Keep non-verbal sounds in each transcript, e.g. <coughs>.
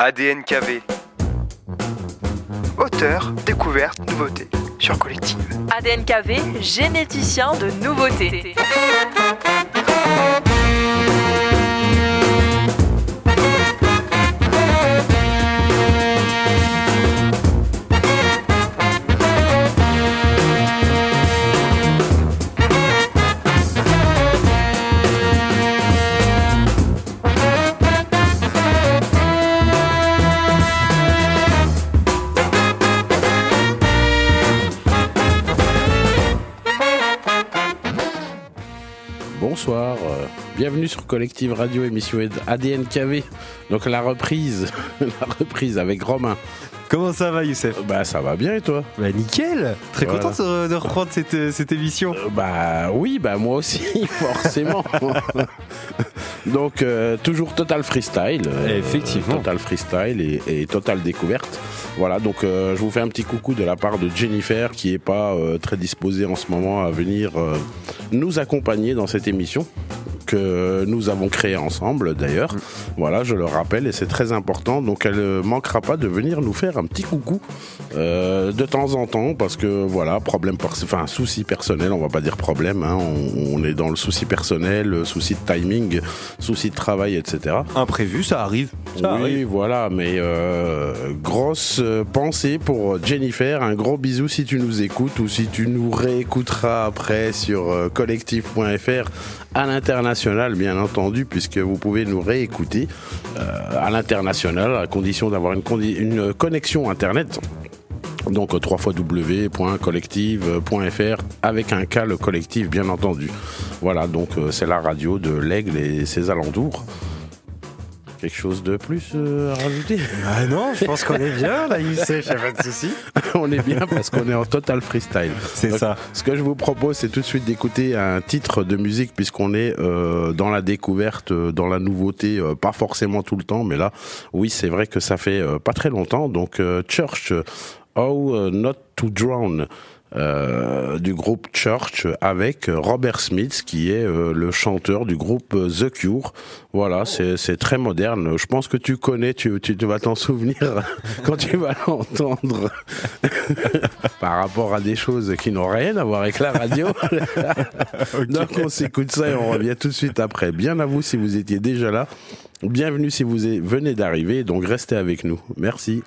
ADNKV. Auteur, découverte, nouveauté sur Collective. ADNKV, généticien de nouveautés. Bienvenue sur Collective Radio émission ADNKV. Donc la reprise, <laughs> la reprise avec Romain. Comment ça va Youssef? Bah ça va bien et toi? Bah nickel Très Voilà. content de, de reprendre cette, euh, cette émission. Euh, Bah oui, bah moi aussi, <laughs> forcément. <laughs> Donc euh, toujours Total Freestyle. euh, Effectivement. Total Freestyle et, et Total Découverte. Voilà, donc je vous fais un petit coucou de la part de Jennifer qui est pas très disposée en ce moment à venir nous accompagner dans cette émission que nous avons créée ensemble d'ailleurs. Voilà, je le rappelle et c'est très important. Donc elle ne manquera pas de venir nous faire un petit coucou euh, de temps en temps parce que voilà, problème, enfin souci personnel, on va pas dire problème. hein, on, on est dans le souci personnel, le souci de timing, souci de travail, etc. Imprévu, ça arrive. Ça oui, arrive. voilà, mais euh, grosse euh, pensée pour Jennifer. Un gros bisou si tu nous écoutes ou si tu nous réécouteras après sur collectif.fr à l'international, bien entendu, puisque vous pouvez nous réécouter euh, à l'international à condition d'avoir une, condi- une connexion internet. Donc euh, www.collective.fr avec un cas le collectif bien entendu. Voilà donc euh, c'est la radio de l'Aigle et ses alentours. Quelque chose de plus euh, à rajouter? Ah non, je pense qu'on est bien là Youssef, y'a pas de souci. <laughs> On est bien parce qu'on est en total freestyle. C'est ça. Ce que je vous propose, c'est tout de suite d'écouter un titre de musique puisqu'on est euh, dans la découverte, euh, dans la nouveauté, euh, pas forcément tout le temps, mais là, oui, c'est vrai que ça fait euh, pas très longtemps. Donc, euh, Church, How euh, Not to Drown. euh, du groupe Church avec Robert Smith qui est euh, le chanteur du groupe euh, The Cure. Voilà, c'est c'est très moderne. Je pense que tu connais, tu, tu, tu vas t'en souvenir <laughs> quand tu vas l'entendre <laughs> par rapport à des choses qui n'ont rien à voir avec la radio. <laughs> Donc on s'écoute ça et on revient tout de suite après. Bien à vous si vous étiez déjà là. Bienvenue si vous êtes- venez d'arriver. Donc restez avec nous. Merci.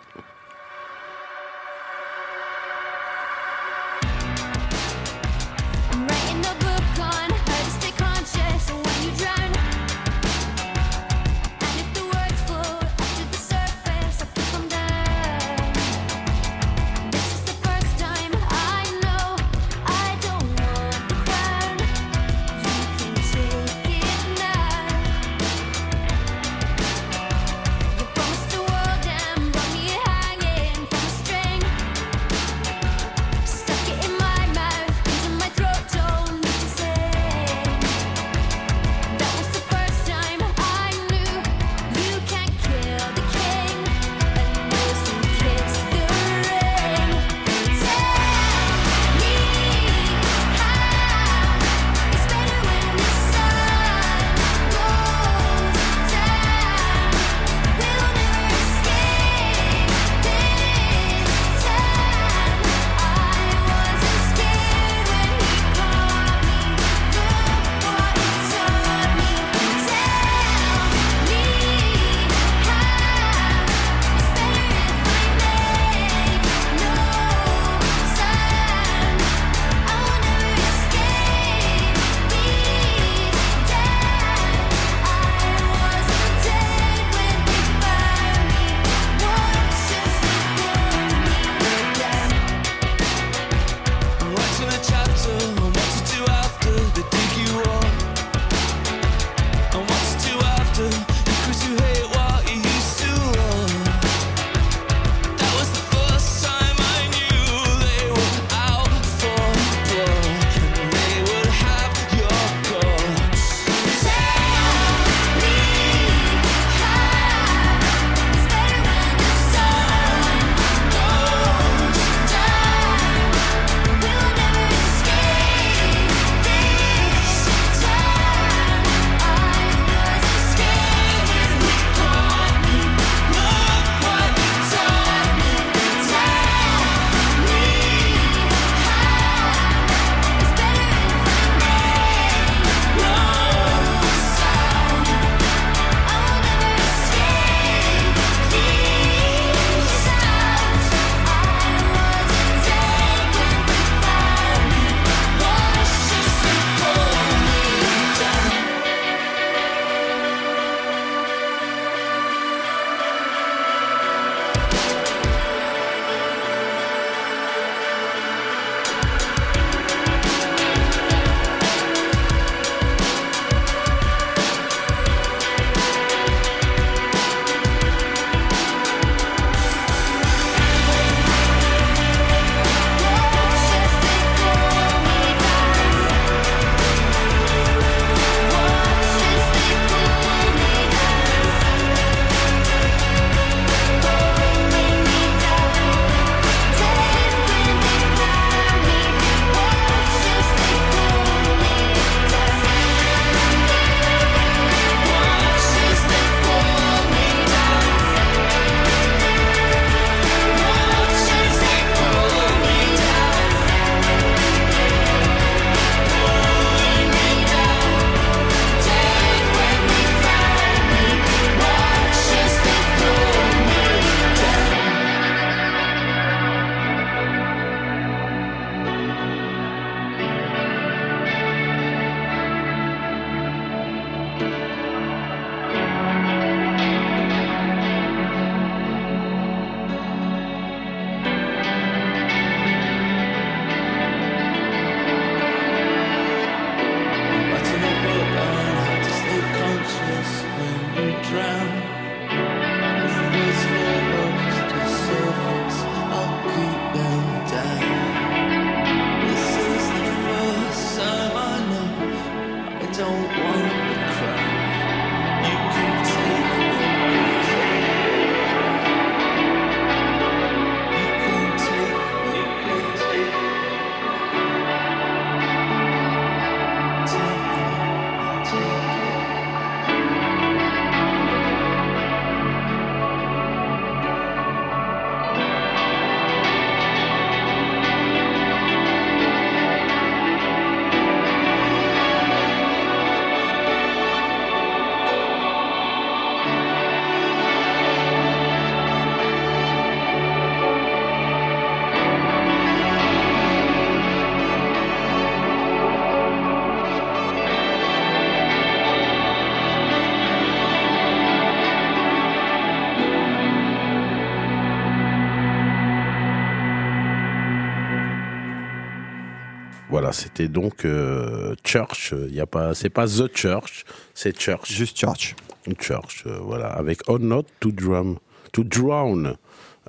Voilà, c'était donc euh, Church. Il y a pas, c'est pas The Church, c'est Church. Juste Church. Church, euh, voilà, avec On Not to Drum, to Drown.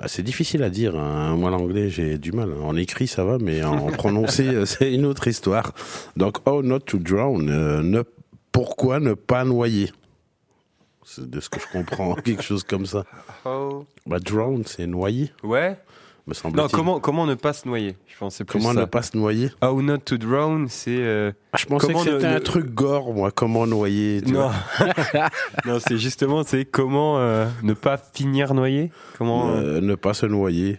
Ah, C'est difficile à dire. hein. Moi, l'anglais, j'ai du mal. En écrit, ça va, mais en <laughs> prononcer, euh, c'est une autre histoire. Donc, Oh Not to Drown. euh, ne, pourquoi ne pas noyer? C'est de ce que je comprends, <laughs> quelque chose comme ça. Oh. Bah, drown, c'est noyer, Ouais. Me semble-t-il. Non, comment, comment ne pas se noyer Je pensais plus Comment ça. ne pas se noyer? How not to drown, c'est. euh, Ah, Je pensais que c'était ne- un ne- truc gore, moi. Comment noyer tu Non. <laughs> non, c'est justement, c'est comment euh, ne pas finir noyé Comment. euh, Euh, ne pas se noyer.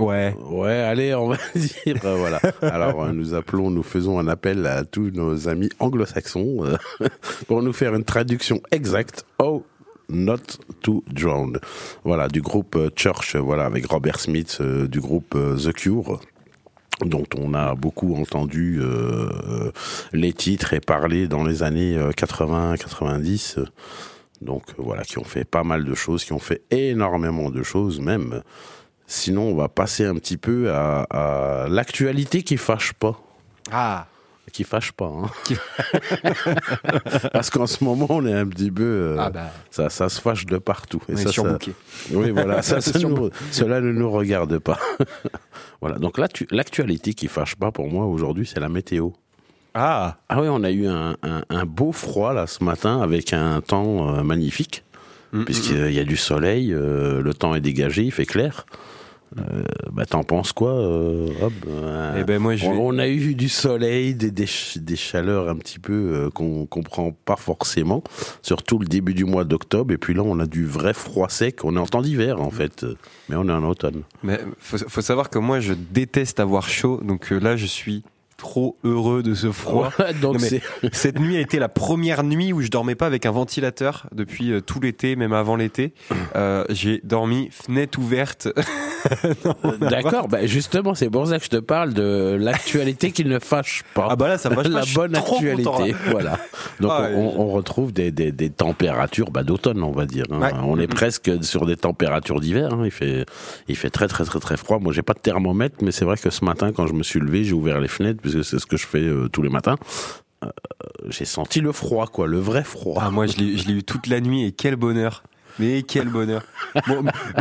Ouais. Ouais, allez, on va <laughs> dire, euh, voilà. Alors, euh, nous appelons, nous faisons un appel à tous nos amis anglo-saxons euh, <laughs> pour nous faire une traduction exacte. Oh, not to drown. Voilà, du groupe euh, Church, voilà, avec Robert Smith, euh, du groupe euh, The Cure dont on a beaucoup entendu les titres et parler dans les années 80-90. Donc voilà, qui ont fait pas mal de choses, qui ont fait énormément de choses même. Sinon, on va passer un petit peu à, à l'actualité qui fâche pas. Ah. Qui fâche pas. Hein. <laughs> Parce qu'en ce moment, on est un petit peu... euh, Ah bah. ça, ça se fâche de partout. Et <laughs> On est ça, surbooké. oui, voilà, ça, ça Sur- nous- cela ne nous regarde pas. <laughs> voilà, donc là, l'actualité qui fâche pas pour moi aujourd'hui, c'est la météo. Ah. Ah oui, on a eu un, un- un beau froid là ce matin avec un temps euh, magnifique, Mm, puisqu'il y a du soleil, euh, le temps est dégagé, il fait clair. Euh, bah, t'en penses quoi, euh, Rob Euh, Eh ben moi je vais. on, a eu du soleil, des, des, ch- des chaleurs un petit peu qu'on comprend pas forcément, surtout le début du mois d'octobre, et puis là on a du vrai froid sec. On est en temps d'hiver en fait, mais on est en automne. Mais faut, faut savoir que moi je déteste avoir chaud, donc là je suis trop heureux de ce froid. donc Non, <laughs> Cette nuit a été la première nuit où je dormais pas avec un ventilateur depuis euh, tout l'été, même avant l'été. Euh, J'ai dormi fenêtre ouverte. <laughs> D'accord, bah justement, c'est pour ça que je te parle de l'actualité qui ne fâche pas. Ah bah là ça va. la bonne trop actualité, content, là. voilà. Donc Ah, on, retrouve des, des, des températures bah, d'automne, on va dire. hein. Ouais. On est presque sur des températures d'hiver. hein. Il fait, il fait très très très très froid. Moi, j'ai pas de thermomètre, mais c'est vrai que ce matin, quand je me suis levé, j'ai ouvert les fenêtres puisque c'est ce que je fais euh, tous les matins. Euh, j'ai senti le froid, quoi, le vrai froid. Ah moi je l'ai je l'ai eu toute la nuit et quel bonheur. Mais quel bonheur.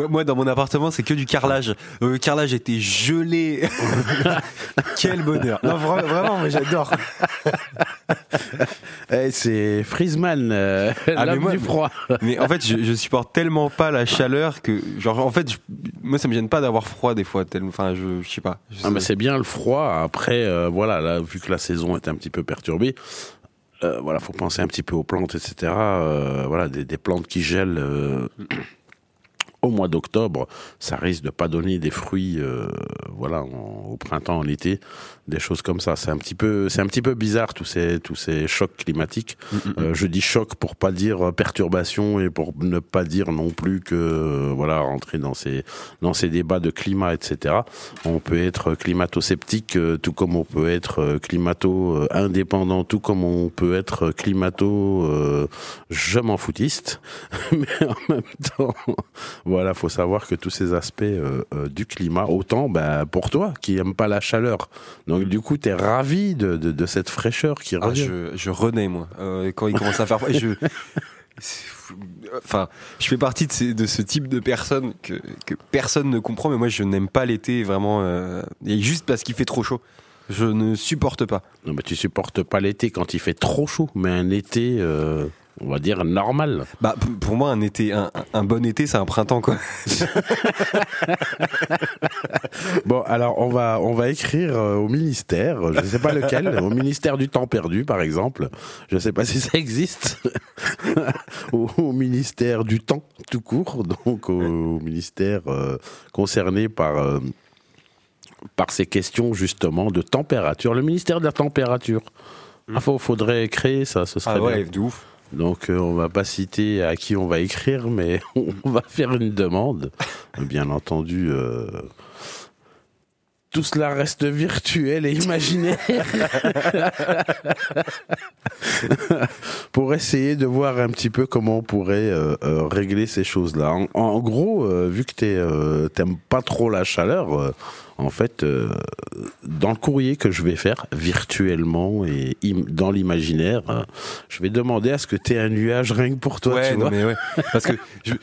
Moi, dans mon appartement c'est que du carrelage. Euh, Le carrelage était gelé. <laughs> quel bonheur. Non vra- vraiment j'adore. Eh, c'est Friesman, euh, Ah, l'homme du froid. Mais en fait, je, je supporte tellement pas la chaleur que, genre, en fait, je- moi, ça me gêne pas d'avoir froid des fois. tel- Enfin, je, je sais pas. Ah, mais c'est bien le froid. Après, euh, voilà, là, vu que la saison est un petit peu perturbée, euh, voilà, faut penser un petit peu aux plantes, etc. Euh, voilà, des, des plantes qui gèlent euh, au mois d'octobre, ça risque de pas donner des fruits, euh, voilà, en- au printemps, en été, des choses comme ça. C'est un petit peu, c'est un petit peu bizarre tous ces tous ces chocs climatiques. Mm, mm, mm. Euh, je dis choc pour pas dire perturbation et pour ne pas dire non plus que euh, voilà rentrer dans ces dans ces débats de climat etc. On peut être climato-sceptique euh, tout comme on peut être euh, climato-indépendant tout comme on peut être climato euh, je m'en foutiste <laughs> mais en même temps voilà faut savoir que tous ces aspects euh, euh, du climat autant bah, pour toi qui aime pas la chaleur donc du coup t'es ravi de, de, de cette fraîcheur qui Ah, revient je, je renais, moi. Euh, quand il commence à faire froid, je. Enfin, je fais partie de, ces- de ce type de personnes que, que personne ne comprend, mais moi je n'aime pas l'été vraiment. et juste parce qu'il fait trop chaud. Je ne supporte pas. Non, mais tu supportes pas l'été quand il fait trop chaud, mais un été, on va dire normal. Bah, pour moi, un été, un, bon été, c'est un printemps, quoi. <laughs> Bon, alors on va on va écrire euh, au ministère, je ne sais pas lequel, au ministère du temps perdu par exemple. Je ne sais pas si ça existe. <laughs> au, au ministère du temps tout court, donc au, au ministère euh, concerné par euh, par ces questions justement de température, le ministère de la température. Il faudrait créer ça, ce serait Ah bien. ouais, de ouf. Donc euh, on va pas citer à qui on va écrire, mais <laughs> on va faire une demande. Bien entendu, euh, tout cela reste virtuel et imaginaire. <laughs> Pour essayer de voir un petit peu comment on pourrait euh, euh, régler ces choses-là. En, en gros, euh, vu que euh, t'aimes pas trop la chaleur, euh, en fait, euh, dans le courrier que je vais faire virtuellement et dans l'imaginaire, euh, je vais demander à ce que tu aies un nuage rien que pour toi. ouais, tu non vois. mais ouais. Parce que je-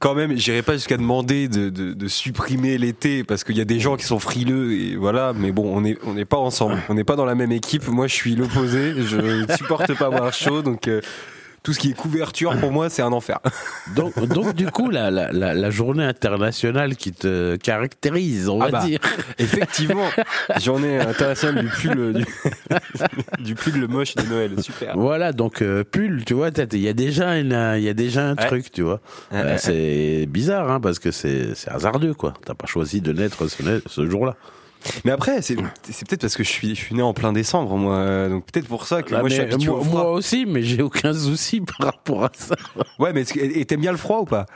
quand même, j'irai pas jusqu'à demander de, de, supprimer l'été parce qu'il y a des gens qui sont frileux et voilà. Mais bon, on est on n'est pas ensemble, on n'est pas dans la même équipe. Moi, je suis l'opposé. Je supporte pas avoir chaud, donc. euh, tout ce qui est couverture, pour moi, c'est un enfer. <laughs> Donc, donc du coup, la, la, la, la journée internationale qui te caractérise, on Ah va bah. dire. Effectivement, <laughs> journée internationale du pull, du, <laughs> du pull moche de Noël. Super. Voilà, donc euh, pull, tu vois, il y a déjà une, euh, il y a déjà un Ouais. truc, tu vois. Ouais, Euh, ouais, c'est bizarre, hein, parce que c'est hasardeux, quoi. T'as pas choisi de naître ce, na- ce jour-là. Mais après, c'est peut-être parce que je suis, je suis né en plein décembre, moi. Donc peut-être pour ça que Ah, moi, je suis habitué moi, au froid. moi aussi, mais j'ai aucun souci <laughs> par rapport à ça. Ouais, mais et t'aimes bien le froid ou pas?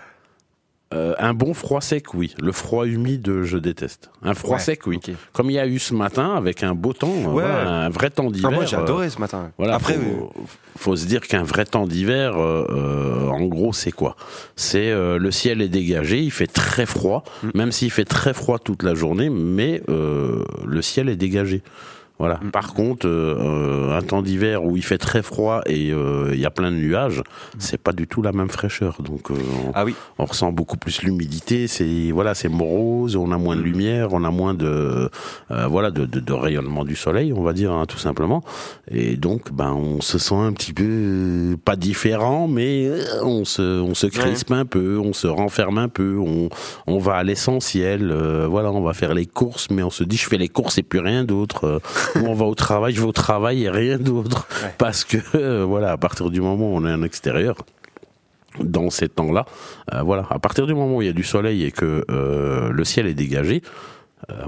Euh, un bon froid sec, oui. Le froid humide, je déteste. Un froid Ouais, sec, oui. Comme il y a eu ce matin, avec un beau temps, euh, Ouais. voilà, un vrai temps Ah, d'hiver. Moi, j'ai euh, adoré ce matin. Voilà, Après, faut, faut se dire qu'un vrai temps d'hiver, euh, en gros, c'est quoi? C'est euh, le ciel est dégagé, il fait très froid, Mm. même s'il fait très froid toute la journée, mais euh, le ciel est dégagé. Voilà. Mm. Par contre, euh, un temps d'hiver où il fait très froid et euh, il y a plein de nuages, c'est pas du tout la même fraîcheur. Donc, euh, on, Mm. ah oui. on ressent beaucoup plus l'humidité. C'est voilà, c'est morose. On a moins de lumière, on a moins de euh, voilà de, de, de rayonnement du soleil, on va dire hein, tout simplement. Et donc, ben, on se sent un petit peu euh, pas différent, mais euh, on se on se crispe un peu, on se renferme un peu, on on va à l'essentiel. euh, voilà, on va faire les courses, mais on se dit je fais les courses et plus rien d'autre. <laughs> On va au travail, je vais au travail et rien d'autre, Ouais. parce que euh, voilà, à partir du moment où on est en extérieur dans ces temps-là. Euh, voilà, à partir du moment où il y a du soleil et que euh, le ciel est dégagé,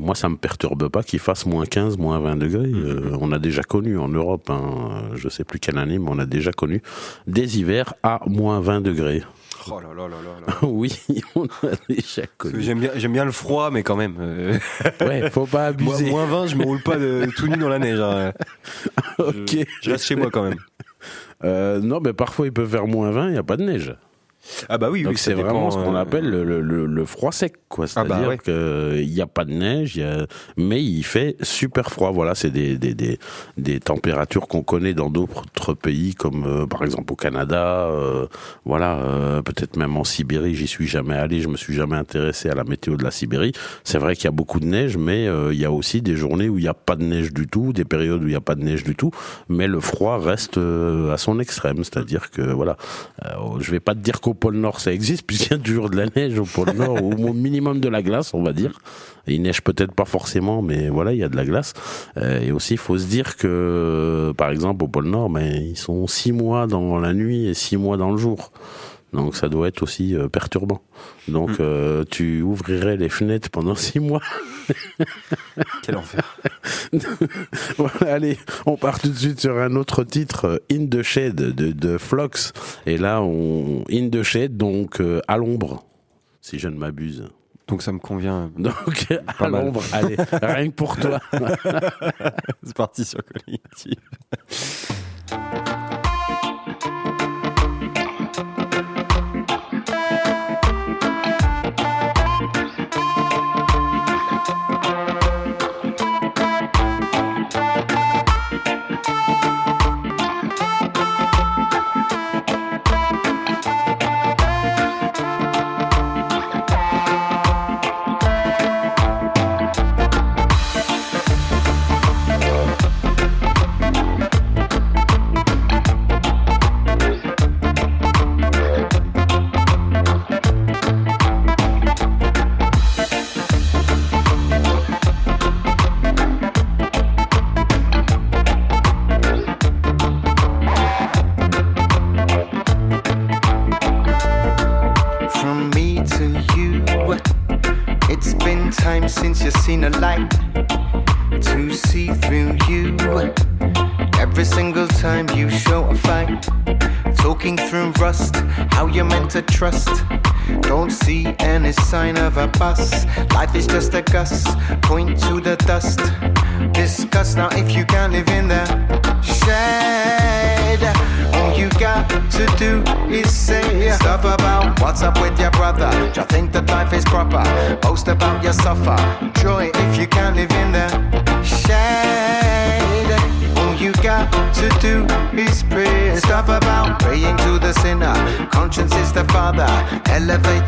moi ça me perturbe pas qu'il fasse moins 15, moins 20 degrés. Euh, on a déjà connu en Europe, hein, je sais plus quelle année, mais on a déjà connu des hivers à moins 20 degrés. Oh là là là là là. <laughs> oui, <laughs> on a déjà connu. J'aime bien, j'aime bien le froid, mais quand même. euh, <laughs> Ouais, faut pas moi, abuser. moins 20, je me roule pas de, tout nu dans la neige. hein. Je- Ok. Je, reste chez moi quand même. Euh, non, mais parfois il peut faire moins 20, il n'y a pas de neige. Ah bah oui, Donc oui, c'est vraiment ce qu'on euh, appelle le, le- le- le froid sec, quoi. Ah bah C'est-à-dire ouais. qu'il n'y a pas de neige, il y a- mais il fait super froid. Voilà, c'est des, des, des, des températures qu'on connaît dans d'autres pays, comme euh, par exemple au Canada, euh, voilà, euh, peut-être même en Sibérie. J'y suis jamais allé, je me suis jamais intéressé à la météo de la Sibérie. C'est vrai qu'il y a beaucoup de neige, mais euh, il y a aussi des journées où il n'y a pas de neige du tout, des périodes où il n'y a pas de neige du tout, mais le froid reste euh, à son extrême. C'est-à-dire que voilà, euh, je vais pas te dire qu'au pôle Nord ça existe, <laughs> puisqu'il y a toujours de la neige au pôle Nord, ou au minimum de la glace, on va dire. Il neige peut-être pas forcément, mais voilà, il y a de la glace. Euh, et aussi, il faut se dire que, par exemple, au pôle Nord, ben, ils sont six mois dans la nuit et six mois dans le jour. Donc ça doit être aussi euh, perturbant. Donc Mm. euh, tu ouvrirais les fenêtres pendant six mois. <laughs> Quel enfer. <laughs> Voilà, allez, on part tout de suite sur un autre titre, euh, In the Shade de, de Flox. Et là, on In the Shade, donc euh, à l'ombre, si je ne m'abuse. Donc ça me convient. Donc <laughs> à l'ombre, allez, rien que pour toi. C'est parti sur Collectif. Elevate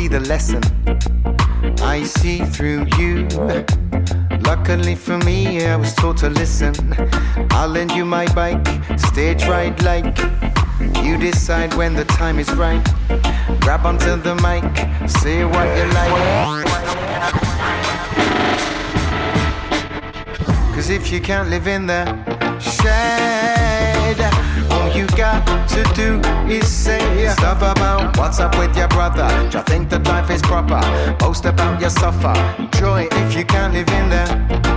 see the lesson. I see through you. Luckily for me, I was taught to listen. I'll lend you my bike, stage ride like. You decide when the time is right. Grab onto the mic, say what you like. Cause if you can't live in the shade, you got to do is say stuff about what's up with your brother. You think that life is proper? Boast about your suffer. Joy if you can't live in the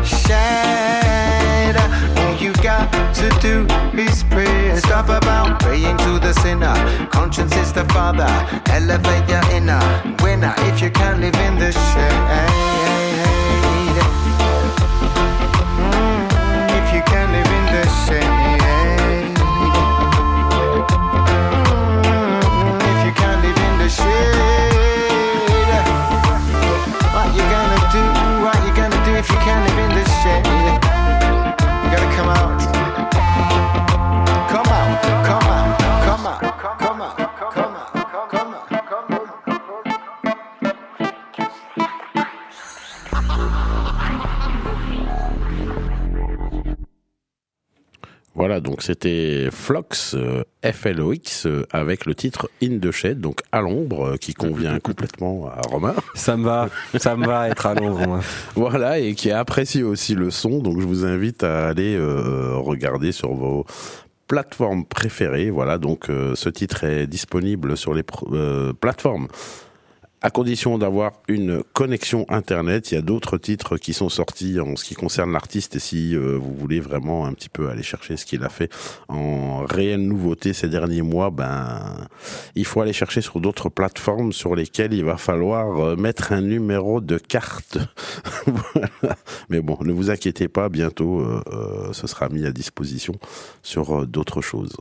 shade. All you got to do is pray. Stuff about praying to the sinner. Conscience is the father. Elevate your inner winner if you can't live in the shade. shit. Voilà, donc c'était Flox, euh, F-L-O-X, euh, avec le titre In the Shade, donc à l'ombre, euh, qui convient <laughs> complètement à Romain. Ça me va, ça me va être à <laughs> l'ombre, moi. Voilà, et qui apprécie aussi le son, donc je vous invite à aller regarder sur vos plateformes préférées. Voilà, donc ce titre est disponible sur les plateformes. À condition d'avoir une connexion internet, il y a d'autres titres qui sont sortis en ce qui concerne l'artiste. Et si euh, vous voulez vraiment un petit peu aller chercher ce qu'il a fait en réelle nouveauté ces derniers mois, ben il faut aller chercher sur d'autres plateformes sur lesquelles il va falloir euh, mettre un numéro de carte. <laughs> Voilà. Mais bon, ne vous inquiétez pas, bientôt euh, ce sera mis à disposition sur d'autres choses.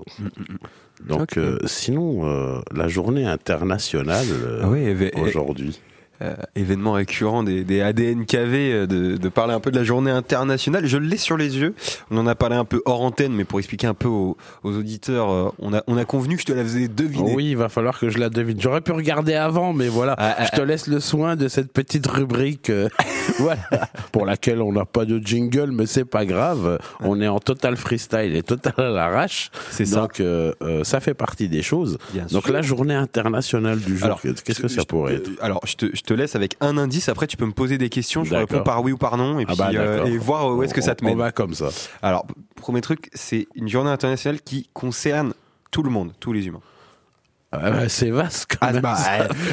Donc, Ok. euh, sinon, euh, la journée internationale Ah oui, aujourd'hui. Euh, événement récurrent des, des ADNKV, euh, de, de parler un peu de la journée internationale. Je l'ai sur les yeux. On en a parlé un peu hors antenne, mais pour expliquer un peu aux, aux auditeurs, euh, on a, on a convenu que je te la faisais deviner. Oui, il va falloir que je la devine. J'aurais pu regarder avant, mais voilà, Ah, ah, je te laisse le soin de cette petite rubrique, euh, <laughs> voilà, pour laquelle on n'a pas de jingle, mais c'est pas grave. On est en total freestyle et total à l'arrache. C'est ça. Donc, ça fait partie des choses. Bien Donc, sûr. la journée internationale du jour, qu'est-ce que ça pourrait être? Alors, je te, je te laisse avec un indice. Après, tu peux me poser des questions. Je réponds par oui ou par non, et Ah puis bah, euh, et voir où est-ce que ça te mène. On va comme ça. Alors, premier truc, c'est une journée internationale qui concerne tout le monde, tous les humains. Ah bah, c'est vaste quand Ah, même. bah,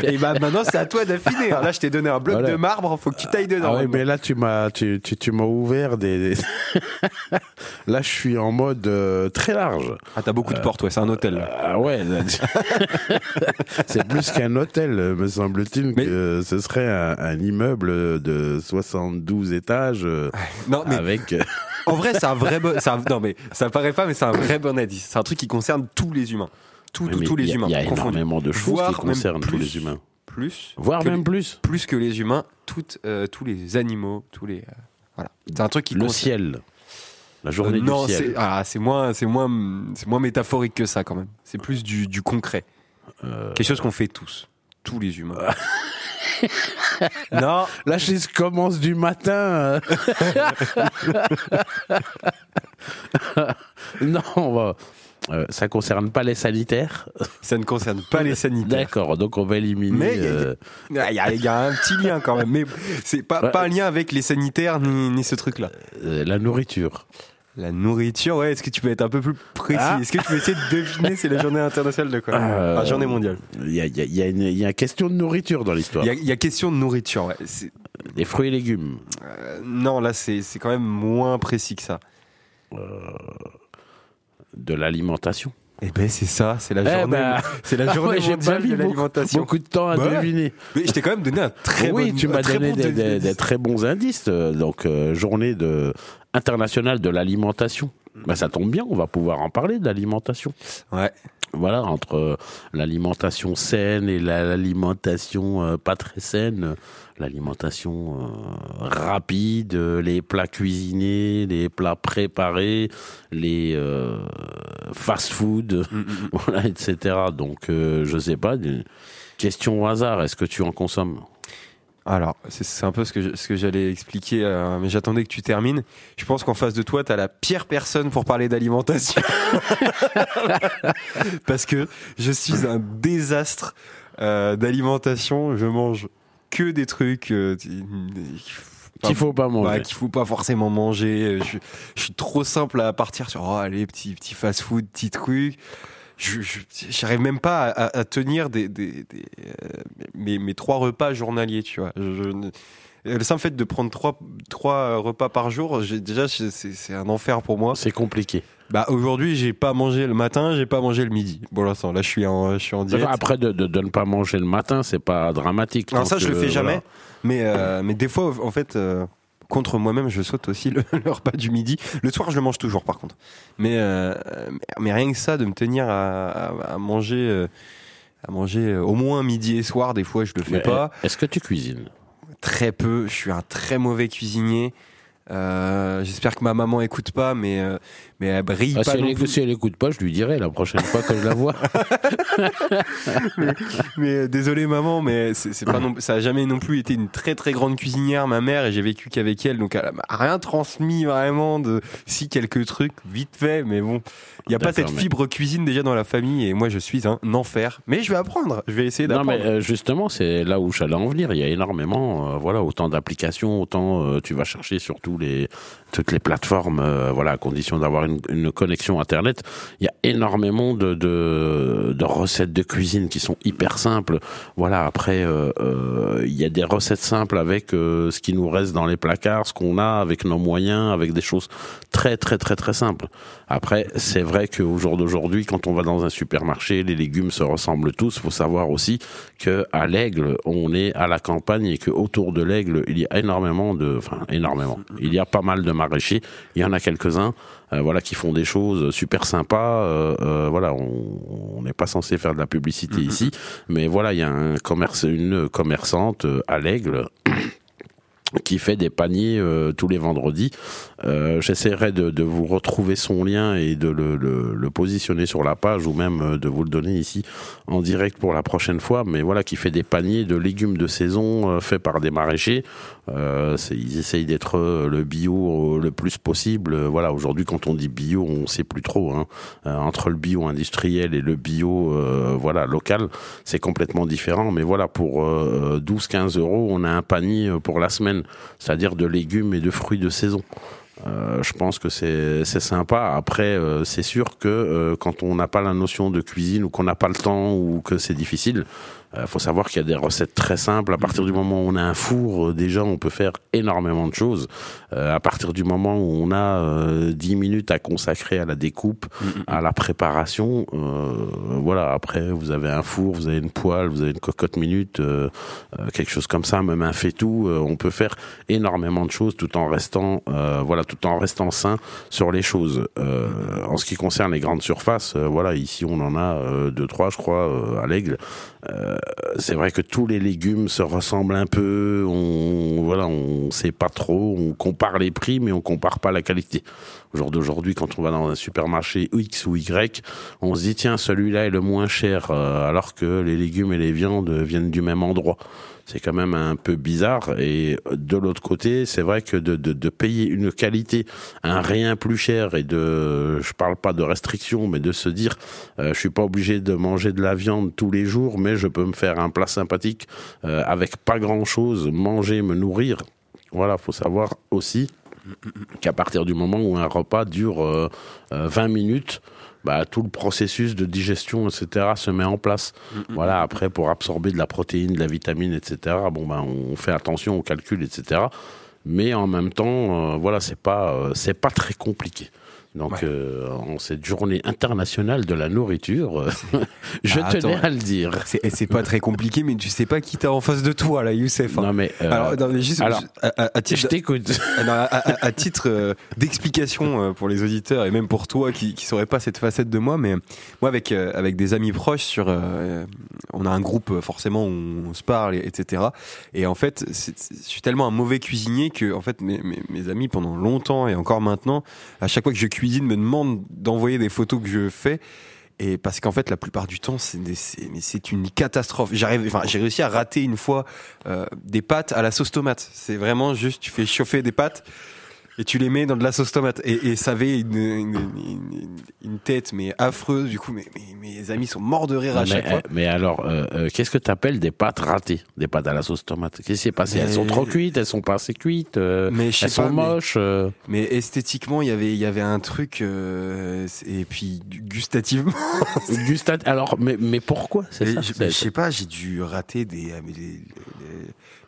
et bah maintenant c'est à toi d'affiner. Là je t'ai donné un bloc Voilà. de marbre, faut que tu tailles dedans. Ah ouais, maintenant. mais là tu m'as tu, tu, tu m'as ouvert des, des- <laughs> là je suis en mode euh, très large. Ah t'as beaucoup de portes, ouais, c'est un hôtel. Ah ouais, <laughs> c'est plus qu'un hôtel, me semble-t-il, Mais- que ce serait un, un immeuble de 72 étages euh, Non mais avec. euh, en vrai c'est un vrai bon. un- Non mais ça paraît pas, mais c'est un vrai bon indice. C'est un truc qui concerne tous les humains, tous, tous, tous les il y a- humains. Il y a confondus. énormément de choses Voire qui concernent tous plus. les humains, Plus, voire même les- plus. plus que les humains, toutes, euh, tous les animaux, tous les. euh, voilà. C'est un truc qui Le concerne- ciel, la journée Euh, non, du c'est ciel. ah, c'est moins, c'est moins, c'est moins métaphorique que ça quand même. C'est plus du, du concret. Euh, Quelque chose qu'on fait tous, tous les humains. <laughs> non, Là, je commence du matin. <laughs> <laughs> non, on va. Euh, ça concerne pas les sanitaires. Ça ne concerne pas les sanitaires. D'accord, donc on va éliminer. Mais il y a- euh, Il y, a- il y a un petit lien quand même, mais c'est pas, Ouais. pas un lien avec les sanitaires ni, ni ce truc-là. euh, la nourriture. La nourriture, ouais, est-ce que tu peux être un peu plus précis Ah. Est-ce que tu peux essayer de deviner c'est la journée internationale de quoi Euh, Enfin, journée mondiale. Il y a, y a- il y a une, il y a une question de nourriture dans l'histoire. Il y, a, question de nourriture, ouais. Des fruits et légumes. euh, non, là, c'est c'est quand même moins précis que ça. De l'alimentation. Eh ben, c'est ça, c'est la Eh journée, ben, c'est la <laughs> ah journée ouais, j'ai pas mondiale mis de beaucoup- l'alimentation. Beaucoup de temps à Bah ouais. deviner. Mais je t'ai quand même donné un très oui, bon tu m'as donné bon des, des- des très bons indices. euh, Donc, euh, journée de, internationale de l'alimentation. Bah, ça tombe bien, on va pouvoir en parler de l'alimentation. Ouais. Voilà, entre euh, l'alimentation saine et la- l'alimentation euh, pas très saine, euh, l'alimentation euh, rapide, les plats cuisinés, les plats préparés, les fast-food, Mm, <laughs> voilà, etc. Donc, je sais pas, question au hasard, est-ce que tu en consommes? Alors, c'est- un peu ce que je- ce que j'allais expliquer, euh, mais j'attendais que tu termines. Je pense qu'en face de toi, tu as la pire personne pour parler d'alimentation. <laughs> Parce que je suis un désastre euh, d'alimentation. Je mange que des trucs euh, Qu'il faut pas manger. bah, qu'il faut pas forcément manger. Je, je suis trop simple à partir sur oh, allez petit petit fast food, petit truc. J'arrive même pas à, à- à tenir des, des, des, euh, mes, mes trois repas journaliers, tu vois. Je- je- le simple fait de prendre trois trois repas par jour, déjà c'est un enfer pour moi. C'est compliqué. Bah aujourd'hui j'ai pas mangé le matin, j'ai pas mangé le midi. L'instant là je suis en je suis en diète. Après, de, de, de ne pas manger le matin, c'est pas dramatique. Non, ça, je le fais jamais. Mais, euh, mais des fois, en fait, euh, contre moi-même, je saute aussi le, <laughs> le repas du midi. Le soir, je le mange toujours, par contre. Mais, euh, mais, rien que ça, de me tenir à, à- à manger, euh, à manger euh, au moins midi et soir, des fois, je le fais Mais, pas. Est-ce que tu cuisines? Très peu. Je suis un très mauvais cuisinier. Euh, J'espère que ma maman écoute pas, mais, euh, mais elle brille Ah, pas si, elle, non écoute- plus. si elle écoute pas, je lui dirai la prochaine fois que je la vois. <laughs> mais euh, désolé maman, mais c'est pas non, ça a jamais non plus été une très très grande cuisinière ma mère et j'ai vécu qu'avec elle, donc elle m'a rien transmis vraiment de si quelques trucs vite fait, mais bon, il y a pas cette mais- fibre cuisine déjà dans la famille et moi je suis un enfer, mais je vais apprendre, je vais essayer non, d'apprendre. mais euh, justement, c'est là où j'allais en venir. Il y a énormément, euh, voilà, autant d'applications, autant tu vas chercher sur tous les, toutes les plateformes, euh, voilà, à condition d'avoir une, connexion Internet. Il y a énormément de, recettes de cuisine qui sont hyper simples. Voilà, après, euh, euh, il y a des recettes simples avec ce qui nous reste dans les placards, ce qu'on a avec nos moyens, avec des choses très, très, très, très simples. Après, c'est vrai qu'au jour d'aujourd'hui, quand on va dans un supermarché, les légumes se ressemblent tous. faut savoir aussi que à l'Aigle, on est à la campagne et que autour de l'Aigle, il y a énormément de, enfin énormément, il y a pas mal de maraîchers. Il y en a quelques-uns, euh, voilà, qui font des choses super sympas. euh, euh, voilà, on n'est pas censé faire de la publicité ici, mais voilà, il y a un commerce, une commerçante à l'Aigle. <coughs> qui fait des paniers euh, tous les vendredis. Euh, J'essaierai de, de vous retrouver son lien et de le, le, le positionner sur la page ou même de vous le donner ici en direct pour la prochaine fois. Mais voilà, qui fait des paniers de légumes de saison euh, faits par des maraîchers. Euh, ils essayent d'être euh, le bio euh, le plus possible. Euh, Voilà, aujourd'hui, quand on dit bio, on sait plus trop. Hein. Euh, entre le bio industriel et le bio, euh, voilà, local, c'est complètement différent. Mais voilà, pour euh, 12-15 euros, on a un panier pour la semaine, c'est-à-dire de légumes et de fruits de saison. Euh, je pense que c'est c'est sympa. Après, euh, c'est sûr que euh, quand on n'a pas la notion de cuisine ou qu'on n'a pas le temps ou que c'est difficile, il faut savoir qu'il y a des recettes très simples. À partir du moment où on a un four, euh, déjà, on peut faire énormément de choses. Euh, à partir du moment où on a euh, 10 minutes à consacrer à la découpe, à la préparation, euh, voilà. Après, vous avez un four, vous avez une poêle, vous avez une cocotte minute, euh, euh, quelque chose comme ça, même un fait-tout. euh, on peut faire énormément de choses tout en restant, euh, voilà, tout en restant sain sur les choses. Euh, en ce qui concerne les grandes surfaces, euh, voilà, ici on en a euh, deux, trois, je crois, euh, à l'aigle. Euh, c'est vrai que tous les légumes se ressemblent un peu. On voilà, on sait pas trop. On compare les prix, mais on compare pas la qualité. Au jour d'aujourd'hui, quand on va dans un supermarché X ou Y, on se dit tiens celui-là est le moins cher, euh, alors que les légumes et les viandes viennent du même endroit. C'est quand même un peu bizarre. Et de l'autre côté, c'est vrai que de, payer une qualité, un rien plus cher et de, je parle pas de restrictions, mais de se dire, euh, je suis pas obligé de manger de la viande tous les jours, mais je peux me faire un plat sympathique euh, avec pas grand chose, manger, me nourrir. Voilà, faut savoir aussi qu'à partir du moment où un repas dure euh, euh, 20 minutes, bah, tout le processus de digestion, etc., se met en place. Voilà, après, pour absorber de la protéine, de la vitamine, etc., bon, ben, on fait attention au calcul, etc. Mais en même temps, euh, voilà, c'est pas, euh, c'est pas très compliqué. Donc, Ouais. euh, en cette journée internationale de la nourriture, euh, <laughs> je Ah, tenais attends. à le dire. C'est et c'est pas très compliqué, mais tu sais pas qui t'as en face de toi, là, Youssef. hein. Non, mais, euh, alors, non, mais juste, alors, à, à- à titre, je t'écoute. <laughs> Ah à, titre d'explication pour les auditeurs et même pour toi qui qui saurais pas cette facette de moi, mais moi avec avec des amis proches sur, euh, on a un groupe forcément où on se parle et- etc. Et en fait, je suis tellement un mauvais cuisinier que en fait mes, mes, mes amis pendant longtemps et encore maintenant, à chaque fois que je cuisine, me demandent d'envoyer des photos que je fais. Et parce qu'en fait, la plupart du temps, c'est c'est une catastrophe. J'arrive, enfin, j'ai réussi à rater une fois euh, des pâtes à la sauce tomate. C'est vraiment juste, tu fais chauffer des pâtes et tu les mets dans de la sauce tomate. Et, et ça avait une, une, une- une tête mais affreuse. Du coup, mes, mes, mes amis sont morts de rire à mais, chaque fois. mais alors, euh, euh, qu'est-ce que tu appelles des pâtes ratées? Des pâtes à la sauce tomate Qu'est-ce qui s'est passé? Mais- Elles sont trop cuites, elles sont pas assez cuites, euh, Mais elles sont pas, moches. Mais esthétiquement, il y avait, il y avait un truc. et puis gustativement. <laughs> Gustat- Alors, mais, mais pourquoi je, sais pas, j'ai dû rater des. ah, mais des- des-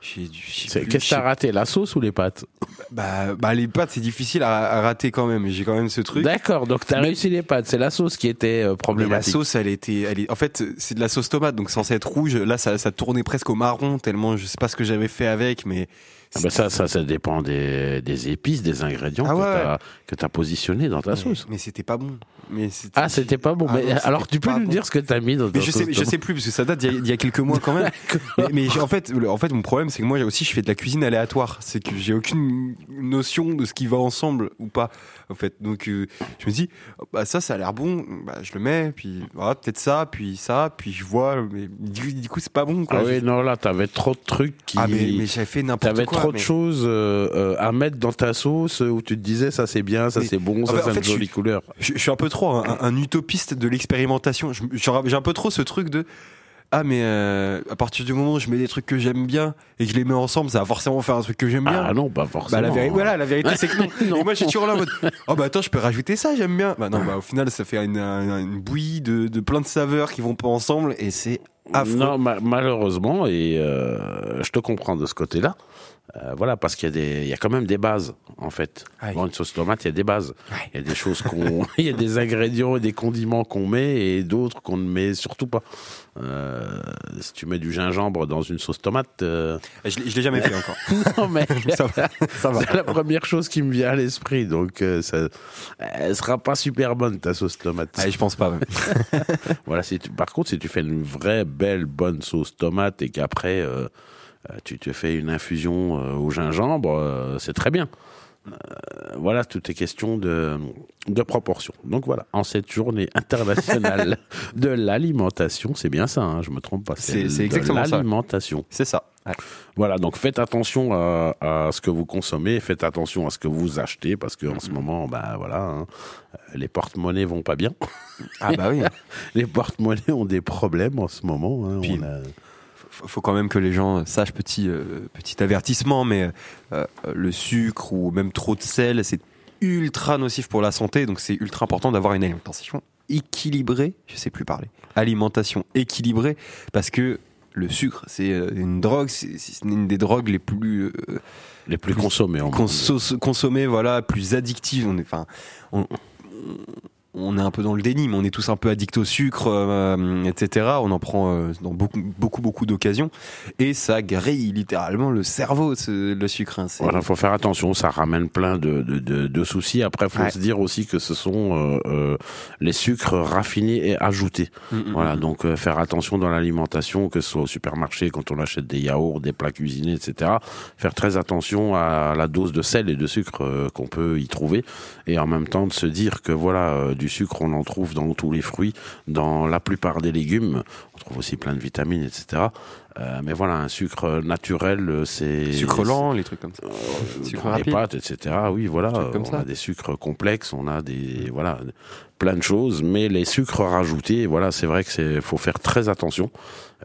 j'ai dû. Qu'est-ce que t'as raté La sauce ou les pâtes bah, bah, les pâtes, c'est difficile à, à rater quand même. J'ai quand même ce truc. D'accord, donc t'as réussi les pâtes. C'est la sauce qui était euh, Mais la problématique. sauce, elle était, elle est, en fait, c'est de la sauce tomate, donc censé être rouge. Là, ça, ça tournait presque au marron, tellement je sais pas ce que j'avais fait avec, mais. Ah bah ça, ça, ça dépend des, des épices, des ingrédients Ah que ouais, que t'as positionnés dans ta mais, sauce. mais c'était pas bon. Mais Ah, c'était pas bon. Ah mais non, alors, tu peux nous bon. dire ce que t'as mis dans ta Mais je sauce sais, je sais plus parce que ça date d'il y, y a quelques mois quand même. <laughs> mais mais en fait, en fait, mon problème, c'est que moi aussi, je fais de la cuisine aléatoire. C'est que j'ai aucune notion de ce qui va ensemble ou pas. En fait, donc euh, je me dis, bah ça, ça a l'air bon. Bah je le mets, puis voilà, peut-être ça, puis ça, puis je vois. Mais du, du coup, c'est pas bon. Quoi. Ah oui, non, là, t'avais trop de trucs qui. Ah, mais, mais j'avais fait n'importe T'avais quoi. trop de choses euh, euh, à mettre dans ta sauce où tu te disais ça c'est bien, ça Mais- c'est bon, ça en fait- c'est une je jolie suis- couleur. Je, je suis un peu trop un, un utopiste de l'expérimentation. J'ai un peu trop ce truc de ah mais euh, à partir du moment où je mets des trucs que j'aime bien et que je les mets ensemble, ça va forcément faire un truc que j'aime bien. Ah non, pas forcément. Bah, la vérité, voilà, la vérité c'est que non. <laughs> Non. Et moi, je suis toujours là en mode, oh bah attends, je peux rajouter ça, j'aime bien. Bah non, bah au final, ça fait une, bouillie de, de plein de saveurs qui vont pas ensemble et c'est affreux. Non, ma- malheureusement, et euh, je te comprends de ce côté-là. Euh, voilà, parce qu'il y a des, il y a quand même des bases en fait. Ouais. Dans une sauce tomate, il y a des bases. Il y a des choses qu'on, <laughs> il y a des ingrédients et des condiments qu'on met et d'autres qu'on ne met surtout pas. Euh, si tu mets du gingembre dans une sauce tomate, euh, Je l'ai je l'ai jamais fait encore. <laughs> non mais <laughs> ça va, ça va. c'est la première chose qui me vient à l'esprit. Donc, euh, ça, elle sera pas super bonne ta sauce tomate. Allez, je pense pas. Voilà, si tu- par contre, si tu fais une vraie belle bonne sauce tomate et qu'après euh, tu te fais une infusion euh, au gingembre, euh, c'est très bien. Euh, voilà, tout est question de, de proportion. Donc voilà, en cette journée internationale <laughs> de l'alimentation, c'est bien ça, hein, je me trompe pas. C'est- exactement ça. L'alimentation. C'est ça. Ouais. Voilà, donc faites attention à, à ce que vous consommez, faites attention à ce que vous achetez, parce qu'en ce moment, bah voilà, hein, euh, les porte-monnaies vont pas bien. Ah bah oui. <laughs> Les porte-monnaies ont des problèmes en ce moment. hein, Puis- on a- faut faut quand même que les gens sachent petit euh, petit avertissement mais euh, euh, le sucre ou même trop de sel c'est ultra nocif pour la santé donc c'est ultra important d'avoir une alimentation équilibrée je sais plus parler alimentation équilibrée parce que le sucre c'est une drogue c'est une des drogues les plus euh, les plus plus consommés en conso- consommées voilà plus addictives. On est enfin on, on est un peu dans le déni, mais on est tous un peu addicts au sucre, euh, etc. On en prend euh, dans beaucoup, beaucoup, beaucoup d'occasions, et ça grille littéralement le cerveau, ce- le sucre. hein. Voilà, faut faire attention, ça ramène plein de, de, de, de soucis. Après, faut Ouais. se dire aussi que ce sont euh, euh, les sucres raffinés et ajoutés. Mm, mm, Voilà, mm. donc euh, faire attention dans l'alimentation, que ce soit au supermarché, quand on achète des yaourts, des plats cuisinés, etc. Faire très attention à la dose de sel et de sucre euh, qu'on peut y trouver, et en même temps de se dire que voilà, euh, du sucre on en trouve dans tous les fruits, dans la plupart des légumes. On trouve aussi plein de vitamines, etc. Euh, mais voilà, un sucre naturel, euh, c'est Sucre lent, les trucs comme ça. euh, Sucre dans les rapide. pâtes, etc. Oui, voilà, on ça. a des sucres complexes, on a des voilà plein de choses, mais les sucres rajoutés, voilà, c'est vrai que c'est faut faire très attention.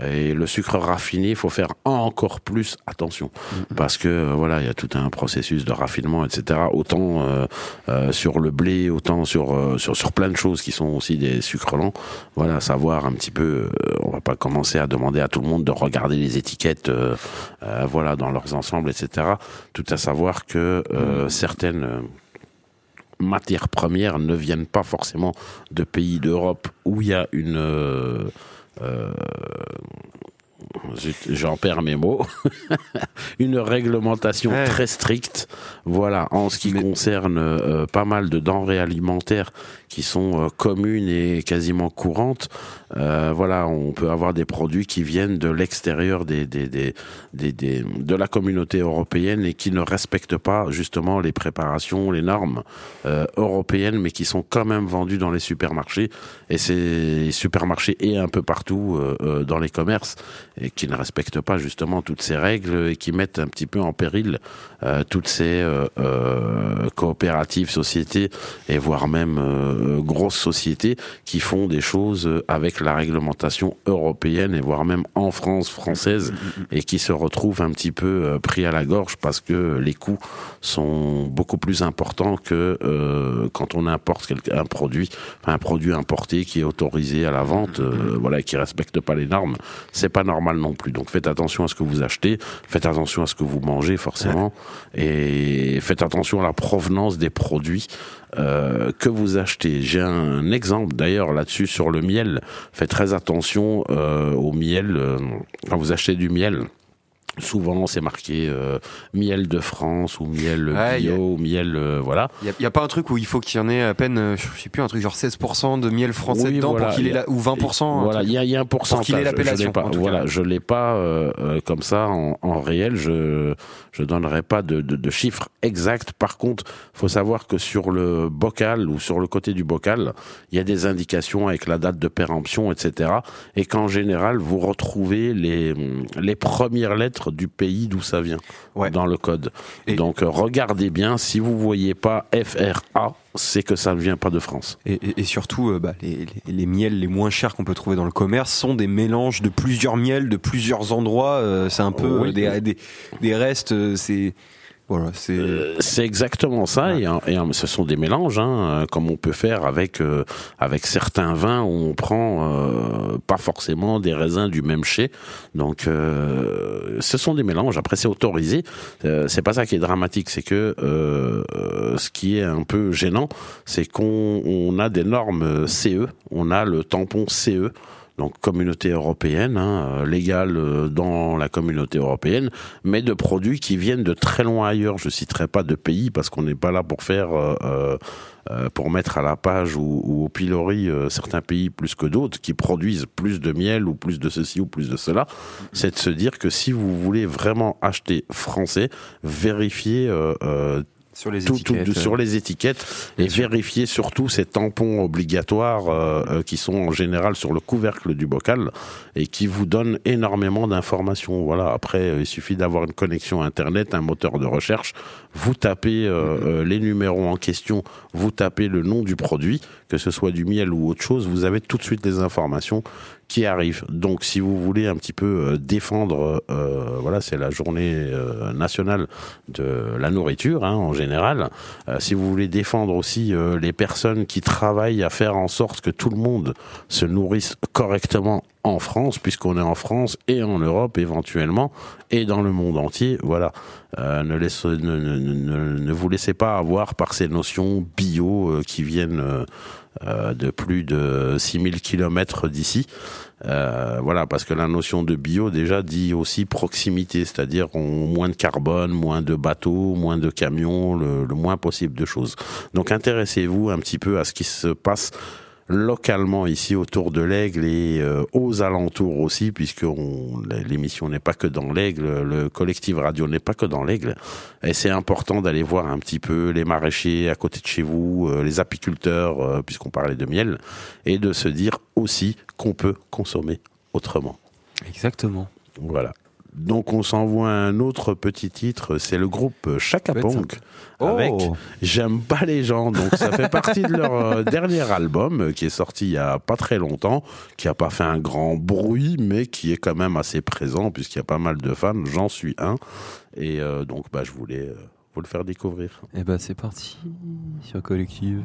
Et le sucre raffiné, il faut faire encore plus attention parce que euh, voilà, il y a tout un processus de raffinement, etc. Autant euh, euh, sur le blé, autant sur euh, sur sur plein de choses qui sont aussi des sucres lents. Voilà, savoir un petit peu. euh, on va pas commencer à demander à tout le monde de regarder les étiquettes, euh, euh, voilà, dans leurs ensembles, etc. Tout à savoir que euh, certaines euh, matières premières ne viennent pas forcément de pays d'Europe où il y a une euh, euh, j'en perds mes mots, <laughs> une réglementation Ouais. très stricte, voilà, en ce qui concerne euh, pas mal de denrées alimentaires qui sont communes et quasiment courantes. Euh, voilà, on peut avoir des produits qui viennent de l'extérieur de la communauté européenne et qui ne respectent pas justement les préparations, les normes euh, européennes, mais qui sont quand même vendus dans les supermarchés. Et ces supermarchés et un peu partout euh, dans les commerces et qui ne respectent pas justement toutes ces règles et qui mettent un petit peu en péril toutes ces coopératives, sociétés et voire même grosses sociétés qui font des choses euh, avec la réglementation européenne et voire même en France française et qui se retrouvent un petit peu euh, pris à la gorge parce que les coûts sont beaucoup plus importants que euh, quand on importe un produit, un produit importé qui est autorisé à la vente, euh, voilà, qui respecte pas les normes. C'est pas normal non plus. Donc faites attention à ce que vous achetez, faites attention à ce que vous mangez forcément, et faites attention à la provenance des produits euh, que vous achetez? J'ai un exemple d'ailleurs là-dessus sur le miel. Faites très attention euh, au miel euh, quand vous achetez du miel. Souvent, c'est marqué euh, miel de France ou miel Ouais, bio, a- ou miel, euh, voilà. Il y, a pas un truc où il faut qu'il y en ait à peine, euh, je sais plus, un truc genre 16% de miel français Oui, dedans voilà, pour qu'il ait la, ou 20%. un Voilà, il y a, il y a un pourcentage. qu'il ait l'appellation, Voilà, cas. je l'ai pas euh, euh, comme ça en, en réel. Je je donnerai pas de, de, de chiffres exacts. Par contre, faut savoir que sur le bocal ou sur le côté du bocal, il y a des indications avec la date de péremption, etc. Et qu'en général, vous retrouvez les les premières lettres du pays d'où ça vient Ouais. dans le code. Et- Donc euh, regardez bien. Si vous voyez pas FRA, c'est que ça ne vient pas de France. Et, et- et surtout, euh, bah, les, les- les miels les moins chers qu'on peut trouver dans le commerce sont des mélanges de plusieurs miels de plusieurs endroits. euh, c'est un peu Oui. des, des, des restes. c'est voilà, c'est Euh, c'est exactement ça, et, et, ce sont des mélanges, hein, comme on peut faire avec euh, avec certains vins où on prend euh, pas forcément des raisins du même chai. Donc, euh, ce sont des mélanges. Après, c'est autorisé. Euh, c'est pas ça qui est dramatique, c'est que euh, ce qui est un peu gênant, c'est qu'on on a des normes CE, on a le tampon CE donc communauté européenne, hein, euh, légale euh, dans la communauté européenne, mais de produits qui viennent de très loin ailleurs. Je citerai pas de pays parce qu'on n'est pas là pour faire, euh, euh, euh, pour mettre à la page ou, ou au pilori euh, certains pays plus que d'autres qui produisent plus de miel ou plus de ceci ou plus de cela. C'est de se dire que si vous voulez vraiment acheter français, vérifiez sur les tout, tout- étiquettes. sur les étiquettes et vérifier surtout ces tampons obligatoires euh, euh, qui sont en général sur le couvercle du bocal et qui vous donnent énormément d'informations. Voilà. Après, euh, il suffit d'avoir une connexion internet, un moteur de recherche. Vous tapez euh, euh, les numéros en question, vous tapez le nom du produit, que ce soit du miel ou autre chose, vous avez tout de suite les informations qui arrivent. Donc, si vous voulez un petit peu euh, défendre, euh, voilà, c'est la journée euh, nationale de la nourriture hein, en général. Euh, si vous voulez défendre aussi euh, les personnes qui travaillent à faire en sorte que tout le monde se nourrisse correctement en France, puisqu'on est en France et en Europe éventuellement, et dans le monde entier, voilà. Euh, ne, laisse- ne, ne, ne- ne vous laissez pas avoir par ces notions bio euh, qui viennent euh, euh, de plus de 6000 kilomètres d'ici. Euh, voilà, parce que la notion de bio déjà dit aussi proximité, c'est-à-dire moins de carbone, moins de bateaux, moins de camions, le, le moins possible de choses. Donc intéressez-vous un petit peu à ce qui se passe localement ici autour de l'Aigle et euh, aux alentours aussi, puisque l'émission n'est pas que dans l'Aigle, le collectif radio n'est pas que dans l'Aigle. Et c'est important d'aller voir un petit peu les maraîchers à côté de chez vous, euh, les apiculteurs, euh, puisqu'on parlait de miel, et de se dire aussi qu'on peut consommer autrement. Exactement. Voilà. Donc on s'envoie un autre petit titre, c'est le groupe Chakaponk oh. avec J'aime pas les gens. Donc ça fait partie de leur euh, <laughs> dernier album euh, qui est sorti il y a pas très longtemps, qui a pas fait un grand bruit mais qui est quand même assez présent puisqu'il y a pas mal de fans, j'en suis un et euh, donc bah je voulais vous le faire découvrir. Et ben bah, c'est parti sur Collective.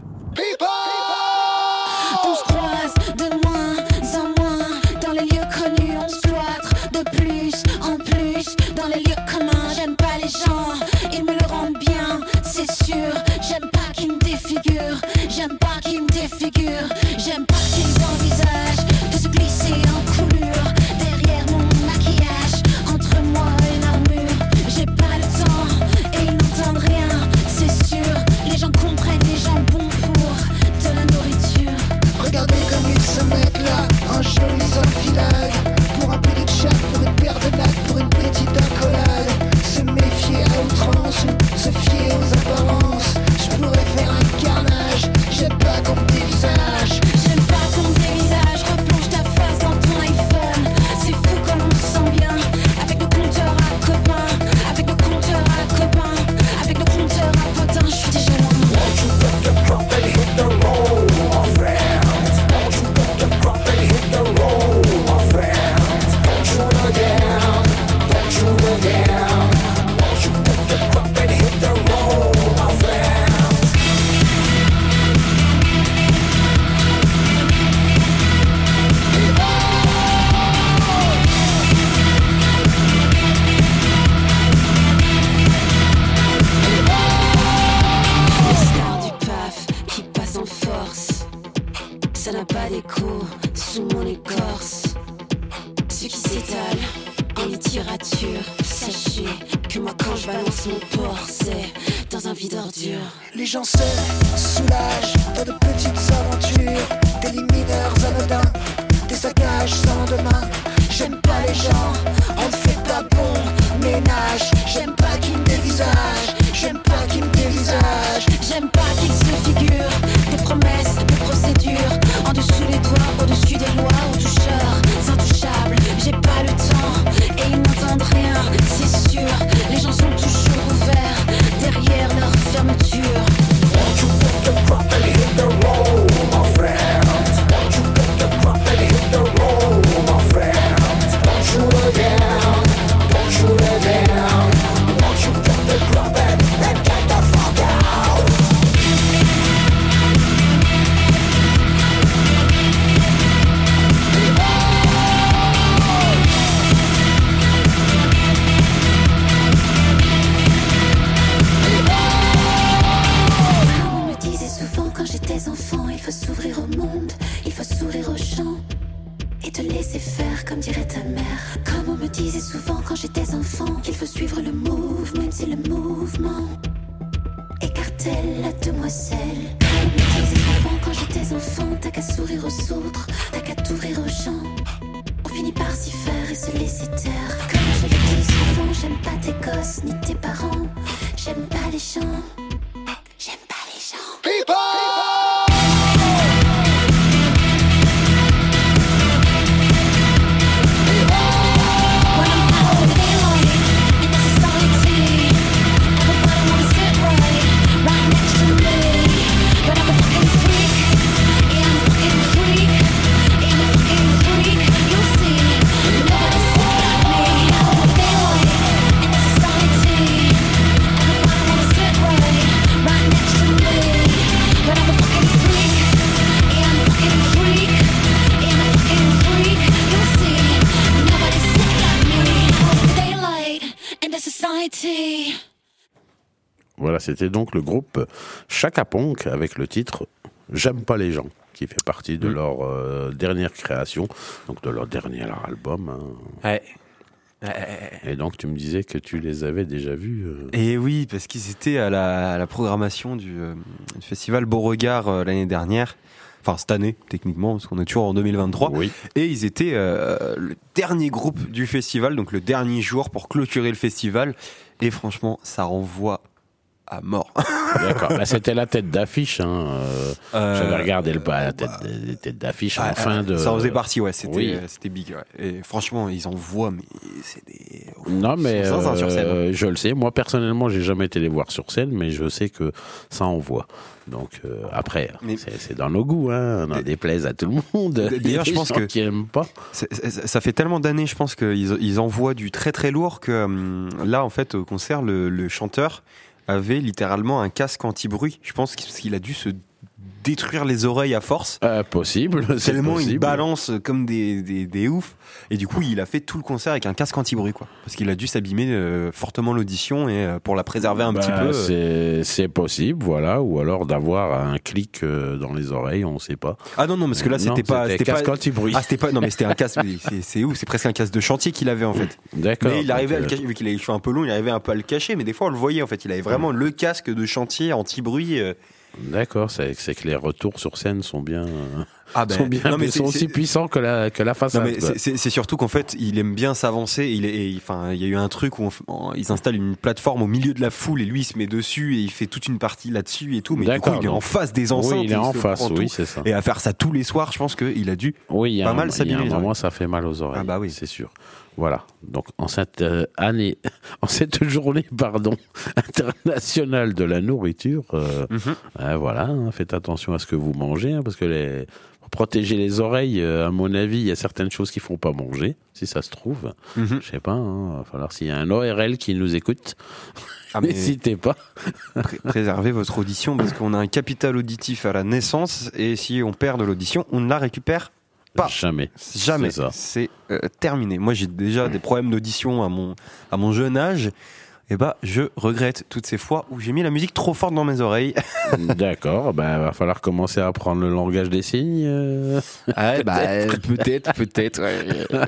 C'était donc le groupe Chaka Ponk avec le titre J'aime pas les gens qui fait partie de mm. leur euh, dernière création, donc de leur dernier leur album. Hein. Et donc tu me disais que tu les avais déjà vus. Euh. Et oui, parce qu'ils étaient à la, programmation euh, du, festival Beauregard l'année dernière. Enfin, cette année, techniquement, parce qu'on est toujours en 2023. Et ils étaient le dernier groupe du festival, donc le dernier jour pour clôturer le festival. Et franchement, ça renvoie à mort. <laughs> D'accord. Bah, c'était la tête d'affiche. Hein. euh, Euh, J'avais regardé le la tête, les têtes d'affiche en Ah, fin ah, de. Ça en faisait partie, ouais. C'était Oui. euh, c'était big. ouais. Et franchement, ils en voient, mais c'est des. Non, mais sur scène. euh, je le sais. Moi, personnellement, j'ai jamais été les voir sur scène, mais je sais que ça envoie. Donc euh, après, c'est dans nos goûts. Hein. On en déplaise à tout le monde. <laughs> D'ailleurs, je pense que- qui aiment pas. Ça fait tellement d'années, je pense qu'ils ils envoient du très très lourd que hum, là, en fait, au concert, le, le chanteur avait littéralement un casque anti-bruit. Je pense qu'il a dû se détruire les oreilles à force. Euh, possible. Tellement il possible. balance comme des, des, des oufs. Et du coup, il a fait tout le concert avec un casque anti-bruit, quoi. Parce qu'il a dû s'abîmer euh, fortement l'audition et euh, pour la préserver un Bah, petit peu. euh, c'est possible, voilà, ou alors d'avoir un clic euh, dans les oreilles, on sait pas. Ah non, non, parce que là, c'était pas. c'était casque pas... anti-bruit. Ah, c'était pas. Non, mais c'était un casque. c'est- ouf, c'est presque un casque de chantier qu'il avait en fait. <laughs> D'accord. Mais il arrivait à le euh, cacher, vu qu'il avait les cheveux un peu longs, il arrivait un peu à le cacher, mais des fois on le voyait en fait. Il avait vraiment le casque de chantier anti-bruit. D'accord, c'est que les retours sur scène sont bien, Ah sont bien, non, mais sont aussi puissants que la que la Non, façade. c'est- surtout qu'en fait, il aime bien s'avancer. Il est, enfin, il y a eu un truc où on ils installent une plateforme au milieu de la foule et lui il se met dessus et il fait toute une partie là-dessus et tout. Mais du coup, il est en face des enceintes. oui, il et est en face, oui, c'est ça. Et à faire ça tous les soirs, je pense qu'il a dû. Oui, a pas un, mal moment, oreilles. ça fait mal aux oreilles. Ah bah oui. c'est sûr. Voilà. Donc en cette euh, année, <laughs> en cette journée, pardon, <laughs> internationale de la nourriture, euh, Mhm. euh, voilà, hein, faites attention à ce que vous mangez, hein, parce que les pour protéger les oreilles, euh, à mon avis, il y a certaines choses qu'il faut pas manger, si ça se trouve. Mhm. Je sais pas. Il va falloir s'il y a un ORL qui nous écoute, Ah, <laughs> n'hésitez pas. pré- préservez votre audition parce qu'on a un capital auditif à la naissance et si on perd de l'audition, on ne la récupère Pas. Jamais. Jamais. C'est euh, terminé. Moi, j'ai déjà des problèmes d'audition à mon, à mon jeune âge. Et bah, je regrette toutes ces fois où j'ai mis la musique trop forte dans mes oreilles. <laughs> D'accord. Ben, va falloir commencer à apprendre le langage des signes. euh. Ah, bah, peut-être, peut-être. ouais. <laughs>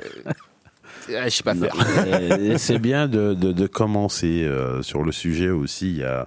Ah, je sais pas faire. C'est bien de, de, de commencer euh, sur le sujet aussi. Il y a,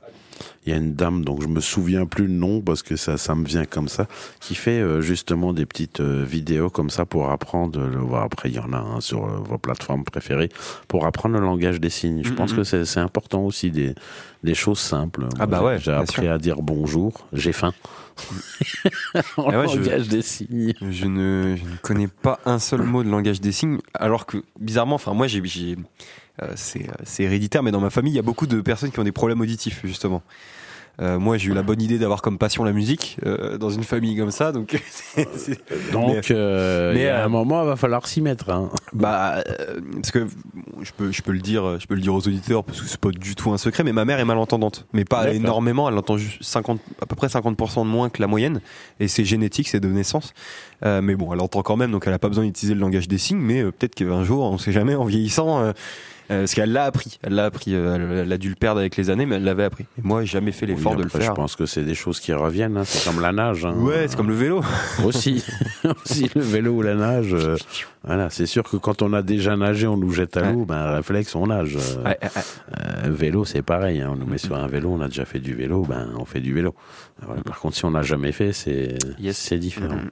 il y a une dame dont je me souviens plus le nom parce que ça, ça me vient comme ça, qui fait euh, justement des petites euh, vidéos comme ça pour apprendre. Le, bon, après, il y en a un sur euh, vos plateformes préférées pour apprendre le langage des signes. Je pense Mhm. que c'est c'est important aussi des, des choses simples. Ah bah ouais, J'ai appris sûr. à dire bonjour, j'ai faim. <laughs> en Ah ouais, je- langage des signes. Je ne, je ne connais pas un seul mot de langage des signes, alors que bizarrement, enfin moi j'ai, c'est, euh, c'est héréditaire, mais dans ma famille il y a beaucoup de personnes qui ont des problèmes auditifs justement. Euh, moi j'ai eu la bonne idée d'avoir comme passion la musique euh, dans une famille comme ça, donc <laughs> Donc, euh, mais, il y a euh, un moment, il va falloir s'y mettre. Hein. bah euh, parce que je peux, je peux le dire, je peux le dire aux auditeurs parce que c'est pas du tout un secret, mais ma mère est malentendante, mais pas énormément, elle entend juste 50, à peu près 50% de moins que la moyenne, et c'est génétique, c'est de naissance. Euh, mais bon, elle entend quand même, donc elle a pas besoin d'utiliser le langage des signes, mais euh, peut-être qu'un jour, on sait jamais, en vieillissant, euh, parce qu'elle l'a appris, elle l'a appris, euh, elle, elle a dû le perdre avec les années, mais elle l'avait appris. Et moi, j'ai jamais fait l'effort Oui, de le faire. Je pense que c'est des choses qui reviennent. hein. C'est comme la nage. hein. Ouais, c'est comme le vélo. <laughs> Aussi, <laughs> aussi le vélo ou la nage. euh, voilà, c'est sûr que quand on a déjà nagé, on nous jette à Ouais. l'eau. Ben réflexe, on nage. Ouais, ouais, ouais. vélo, c'est pareil. hein. On nous met sur un vélo, on a déjà fait du vélo, ben on fait du vélo. Voilà. Par contre, si on n'a jamais fait, c'est Yes. différent. Mhm.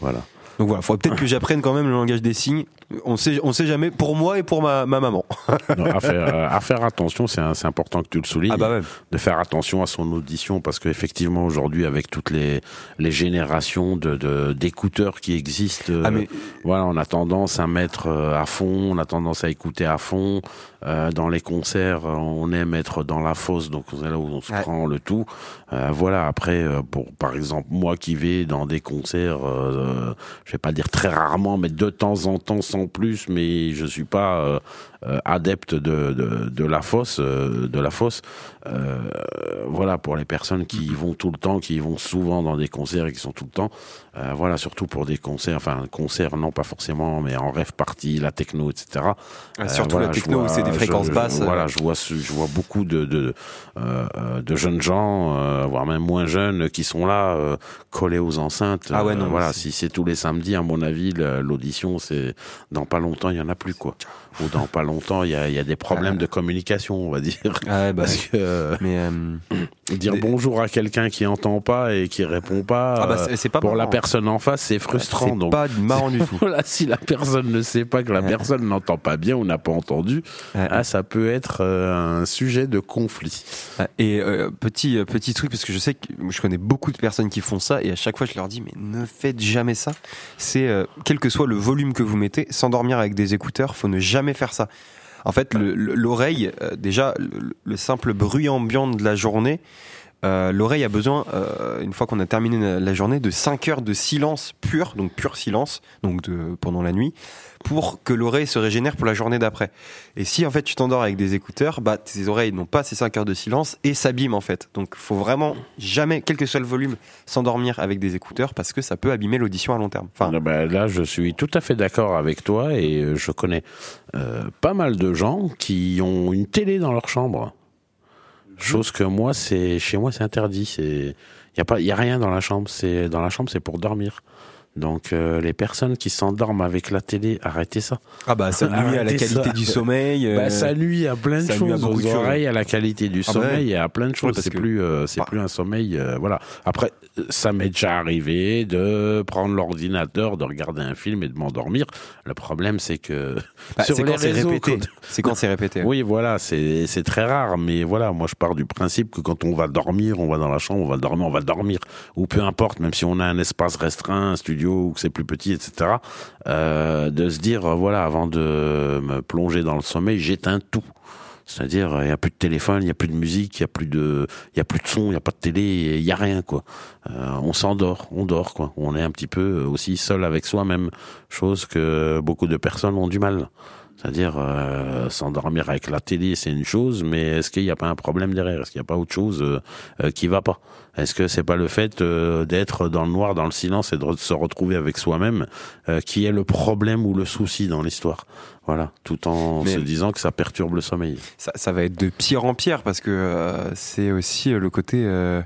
Voilà. Donc voilà, faudrait peut-être que j'apprenne quand même le langage des signes. On sait, on sait jamais pour moi et pour ma, ma maman. <laughs> Non, à, faire, euh, à faire attention, c'est important que tu le soulignes. Ah bah de faire attention à son audition parce qu'effectivement aujourd'hui avec toutes les les générations de de- d'écouteurs qui existent euh, Ah mais voilà on a tendance à mettre euh, à fond on a tendance à écouter à fond Euh, dans les concerts euh, on aime être dans la fosse donc c'est là où on se Ouais. prend le tout Euh, voilà après euh, pour par exemple moi qui vais dans des concerts euh, je vais pas dire très rarement mais de temps en temps sans plus mais je suis pas euh, euh, adepte de, de, de la fosse, euh, de la fosse. Euh, voilà pour les personnes qui y vont tout le temps, qui y vont souvent dans des concerts et qui sont tout le temps. Euh, voilà surtout pour des concerts, enfin concerts non pas forcément, mais en rêve party, la techno, etc. Ah, surtout voilà, la techno c'est des fréquences je- basses. Voilà, je vois, je vois beaucoup de de, de jeunes gens, euh, voire même moins jeunes, qui sont là euh, collés aux enceintes. Ah ouais, non, voilà, si c'est tous les samedis samedi, à mon avis, l'audition, c'est dans pas longtemps, il y en a plus quoi. Ou dans pas longtemps, il y a, il y a des problèmes de communication, on va dire. Ah, bah, Parce que euh, mais euh, dire bonjour à quelqu'un qui entend pas et qui répond pas, ah bah, euh, pas pour la personne en face, c'est frustrant. C'est Donc pas marrant du <laughs> tout. voilà, si la personne ne sait pas que la personne n'entend pas bien ou n'a pas entendu, ah, ça peut être un sujet de conflit. Ah, Et euh, petit petit truc parce que je sais que je connais beaucoup de personnes qui font ça et à chaque fois je leur dis mais ne faites jamais ça. C'est euh, quel que soit le volume que vous mettez, s'endormir avec des écouteurs, faut ne jamais faire ça. En fait, le- le- l'oreille, euh, déjà le simple bruit ambiant de la journée, euh, l'oreille a besoin, euh, une fois qu'on a terminé la- journée, de 5 heures de silence pur, donc pur silence, donc pendant la nuit, pour que l'oreille se régénère pour la journée d'après. Et si en fait tu t'endors avec des écouteurs, bah tes oreilles n'ont pas ces 5 heures de silence et s'abîment en fait. Donc faut vraiment jamais, quel que soit le volume, s'endormir avec des écouteurs parce que ça peut abîmer l'audition à long terme. Ah ben, là, je suis tout à fait d'accord avec toi et euh, je connais pas mal de gens qui ont une télé dans leur chambre. Chose que moi, c'est chez moi, c'est interdit. C'est y a pas, y a rien dans la chambre. C'est dans la chambre, c'est pour dormir. Donc euh, les personnes qui s'endorment avec la télé, arrêtez ça. ah bah ça nuit à la qualité ça. du sommeil. euh, Bah, ça nuit à plein de ça nuit à choses, aux oreilles, à la qualité du Ah bah ouais. sommeil, et à plein de Ouais, choses. parce c'est que- plus, euh, c'est Bah. plus un sommeil, euh, voilà. Après, euh, ça m'est déjà arrivé de prendre l'ordinateur, de regarder un film et de m'endormir. Le problème, c'est que bah, sur c'est les quand c'est répété. C'est quand c'est répété. oui, voilà, c'est c'est très rare, mais voilà, moi je pars du principe que quand on va dormir, on va dans la chambre, on va dormir, on va dormir, ou peu importe, même si on a un espace restreint, un studio ou que c'est plus petit, etc. euh, de se dire, euh, voilà, avant de me plonger dans le sommeil, j'éteins tout. C'est-à-dire, il n'y a plus de téléphone, il n'y a plus de musique, il n'y a plus de, il a plus de son, il n'y a pas de télé, il n'y a rien, quoi. Euh, on s'endort, on dort, quoi. On est un petit peu aussi seul avec soi-même, chose que beaucoup de personnes ont du mal. C'est-à-dire, euh, s'endormir avec la télé, c'est une chose, mais est-ce qu'il n'y a pas un problème derrière? Est-ce qu'il n'y a pas autre chose euh, euh, qui va pas? Est-ce que c'est pas le fait euh, d'être dans le noir, dans le silence et de se retrouver avec soi-même euh, qui est le problème ou le souci dans l'histoire? Voilà, tout en Mais- se disant que ça perturbe le sommeil. ça, ça va être de pire en pire parce que euh, c'est aussi le côté. euh,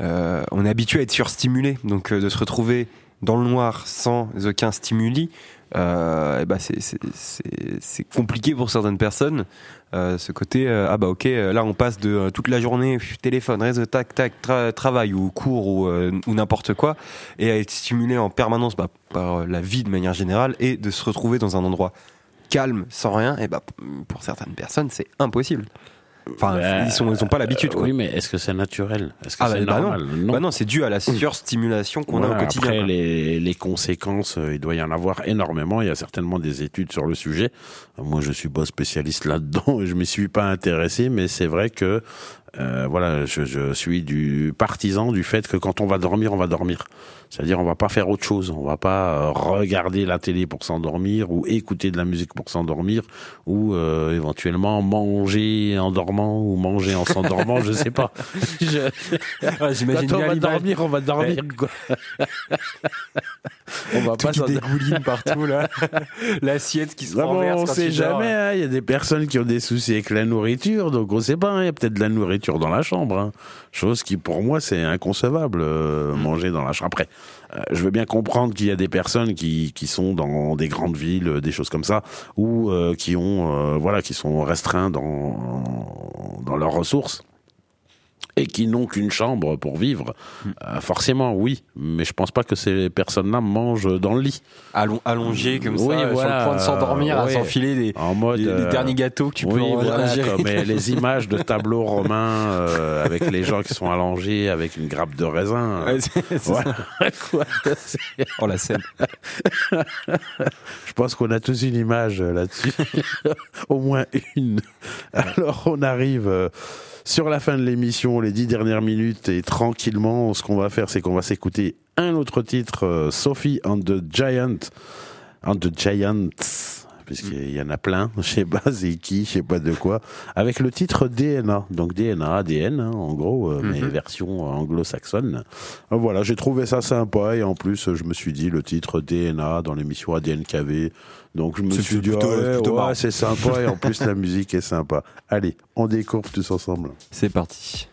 euh, on est habitué à être surstimulé, donc euh, de se retrouver dans le noir sans aucun stimuli, euh, eh ben c'est- compliqué pour certaines personnes. Euh, ce côté, euh, ah bah ok, là on passe de toute la journée, téléphone, réseau, tac, tac, tra- travail ou cours ou, ou n'importe quoi, et à être stimulé en permanence bah, par la vie de manière générale, et de se retrouver dans un endroit calme, sans rien, et bah pour certaines personnes c'est impossible. Enfin, Bah, ils sont, ils ont pas l'habitude. Euh, quoi. oui, mais est-ce que c'est naturel? Est-ce que Ah, c'est bah, bah normal? Bah non, c'est dû à la surstimulation qu'on a au quotidien. Après, les, les conséquences, euh, il doit y en avoir énormément. Il y a certainement des études sur le sujet. Moi, je suis pas spécialiste là-dedans et je m'y suis pas intéressé, mais c'est vrai que euh, voilà, je, je suis du partisan du fait que quand on va dormir, on va dormir. C'est-à-dire, on va pas faire autre chose. On va pas euh, regarder la télé pour s'endormir ou écouter de la musique pour s'endormir ou euh, éventuellement manger en dormant ou manger en s'endormant. je sais pas. <laughs> Je- Ah, J'imagine quand on bien va dormir, on va dormir. quoi. On va Tout pas qui dégouline <laughs> partout là, l'assiette qui se Non, renverse. on quand sait jamais. hein. Il y a des personnes qui ont des soucis avec la nourriture, donc on sait pas. hein. Il y a peut-être de la nourriture dans la chambre. hein. Chose qui, pour moi, c'est inconcevable euh, manger dans la chambre. Après, euh, je veux bien comprendre qu'il y a des personnes qui, qui sont dans des grandes villes, euh, des choses comme ça, ou euh, qui ont, voilà, qui sont restreints dans dans leurs ressources et qui n'ont qu'une chambre pour vivre. Euh, forcément, oui, mais je pense pas que ces personnes-là mangent dans le lit. Allons, allongé comme Oui, ça, voilà, sur le point de s'endormir, à s'enfiler les, En mode les, les euh, derniers gâteaux que tu peux oui, en voilà, comme euh, les <laughs> images de tableaux romains euh, avec les gens qui sont allongés avec une grappe de raisin. Ouais. Voilà, <laughs> Oh la scène. Je pense qu'on a tous une image euh, là-dessus, <laughs> au moins une. Alors on arrive euh, sur la fin de l'émission, les dix dernières minutes, et tranquillement, ce qu'on va faire, c'est qu'on va s'écouter un autre titre, euh, Sophie and the Giant, and the Giants, puisqu'il y en a plein, <laughs> je sais pas c'est qui, je sais pas de quoi, avec le titre DNA, donc DNA, ADN, hein, en gros, euh, mais version anglo-saxonne. Euh, Voilà, j'ai trouvé ça sympa et en plus, euh, je me suis dit le titre DNA dans l'émission ADN KV. Donc je me suis dit, plutôt- ouais, plutôt ouais, c'est sympa et en plus <laughs> la musique est sympa. Allez, on découvre tous ensemble. C'est parti.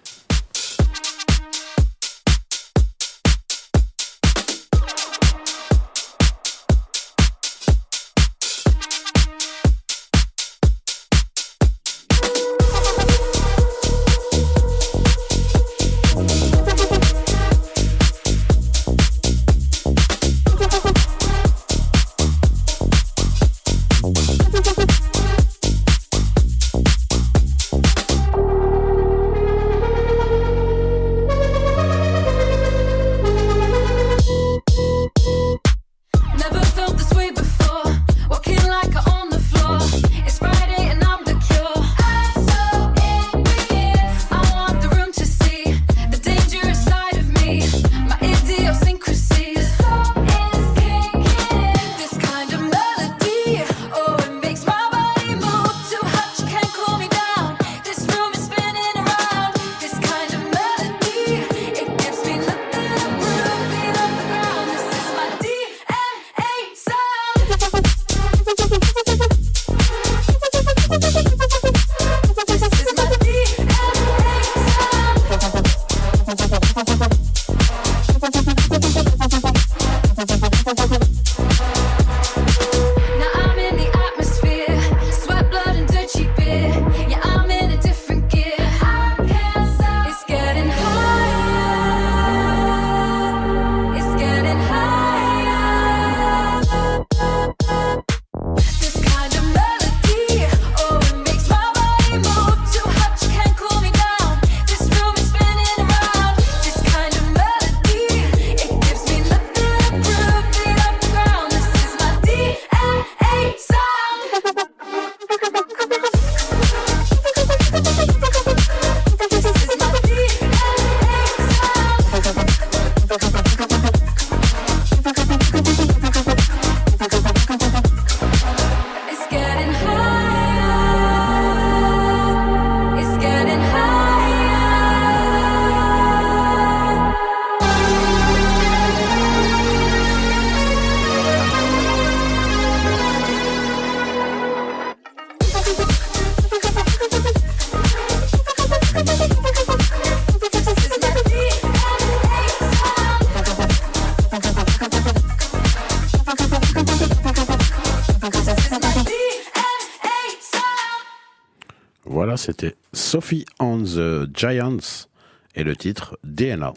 C'était Sophie and the Giants et le titre DNA.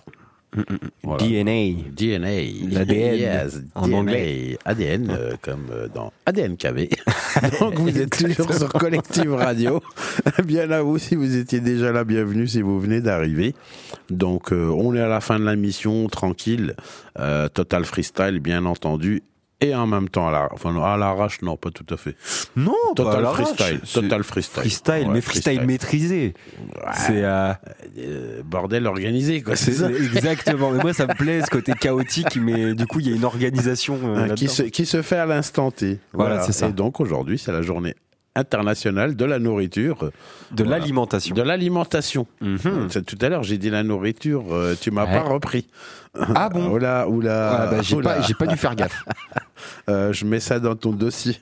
Voilà. DNA. DNA. L'ADN, Yes, en DNA. anglais. ADN, euh, comme euh, dans ADN KV. <laughs> Donc vous êtes toujours sur Collective Radio. <laughs> Bien là vous, si vous étiez déjà là, bienvenue si vous venez d'arriver. Donc euh, on est à la fin de la mission, tranquille. Euh, total freestyle, bien entendu. Et en même temps, à la- enfin, à l'arrache, non, pas tout à fait. Non, Total pas à l'arrache. freestyle, total freestyle. Freestyle, Ouais, mais freestyle, maîtrisé. C'est euh, Euh, bordel organisé, quoi. C'est ça. <laughs> exactement. Mais moi, ça me plaît ce côté chaotique, mais du coup, il y a une organisation. euh, qui, se, qui se fait à l'instant T. Voilà, c'est ça. Et donc aujourd'hui, c'est la journée internationale de la nourriture, de Voilà. l'alimentation. de l'alimentation. Mhm. Tout à l'heure, j'ai dit la nourriture, euh, tu m'as Ouais. pas repris. <laughs> Ah bon <laughs> Oula, oula, Ah, bah, j'ai oula. pas, j'ai pas dû faire gaffe. <laughs> Euh, je mets ça dans ton dossier.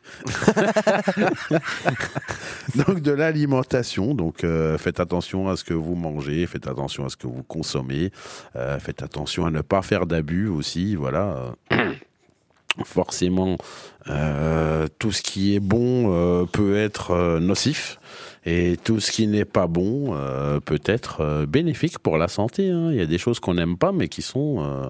donc de l'alimentation. Donc euh, faites attention à ce que vous mangez, faites attention à ce que vous consommez, euh, faites attention à ne pas faire d'abus aussi. Voilà. <coughs> Forcément, euh, tout ce qui est bon euh, peut être euh, nocif. Et tout ce qui n'est pas bon euh, peut être euh, bénéfique pour la santé. hein. Il y a des choses qu'on n'aime pas, mais qui sont euh,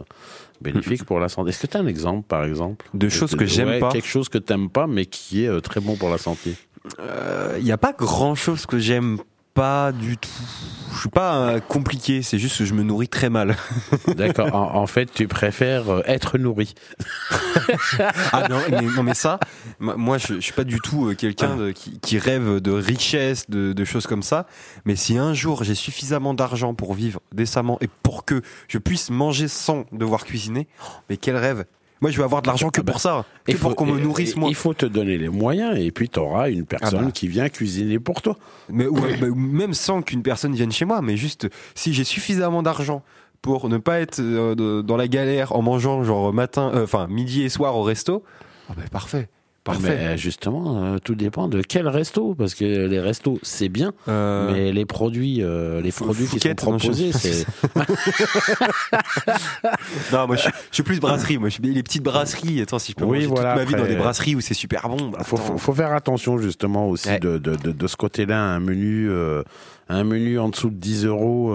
bénéfiques pour la santé. Est-ce que tu as un exemple, par exemple? De choses que j'aime Ouais, pas. Quelque chose que t'aimes pas, mais qui est euh, très bon pour la santé. Il n'y a pas grand chose que j'aime pas du tout. Je suis pas euh, compliqué, c'est juste que je me nourris très mal. <laughs> D'accord. en, en fait, tu préfères euh, être nourri. <laughs> Ah non, mais, non, mais ça, moi je, je suis pas du tout euh, quelqu'un qui, qui rêve de richesse, de, de choses comme ça. Mais si un jour j'ai suffisamment d'argent pour vivre décemment et pour que je puisse manger sans devoir cuisiner, mais quel rêve Moi, je vais avoir de l'argent que Ah bah, pour ça, que pour qu'on me nourrisse moi. Il faut te donner les moyens, et puis tu auras une personne Ah bah. qui vient cuisiner pour toi. Mais bah, même sans qu'une personne vienne chez moi, mais juste si j'ai suffisamment d'argent pour ne pas être euh, dans la galère en mangeant genre matin, euh, enfin midi et soir au resto, ah bah, parfait, parfait. Mais euh, justement, euh, tout dépend de quel resto, parce que les restos, c'est bien, Euh, mais les produits, euh, les produits qui sont proposés, c'est <laughs> non, moi je, suis- je suis plus brasserie, moi je suis les petites brasseries. Attends, si je peux Oui, manger voilà, toute ma vie après- dans des brasseries où c'est super bon, bah, faut, faut, faut faire attention justement aussi Ouais. de, de, de, de ce côté-là, un menu, euh, un menu en dessous de 10 euros,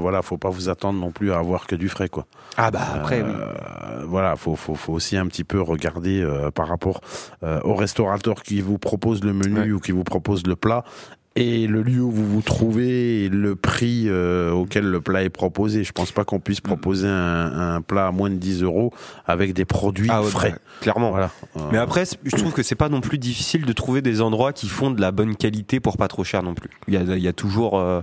voilà, faut pas vous attendre non plus à avoir que du frais, quoi. Ah bah après, oui. Voilà, faut, faut, faut aussi un petit peu regarder euh, par rapport euh, au restaurateur qui vous propose le menu Ouais. ou qui vous propose le plat et le lieu où vous vous trouvez et le prix euh, auquel le plat est proposé. Je pense pas qu'on puisse proposer un, un plat à moins de 10 euros avec des produits Ah ouais, frais. bah, clairement. Voilà. Mais après, je trouve que c'est pas non plus difficile de trouver des endroits qui font de la bonne qualité pour pas trop cher non plus. Il y a, il y a toujours, euh,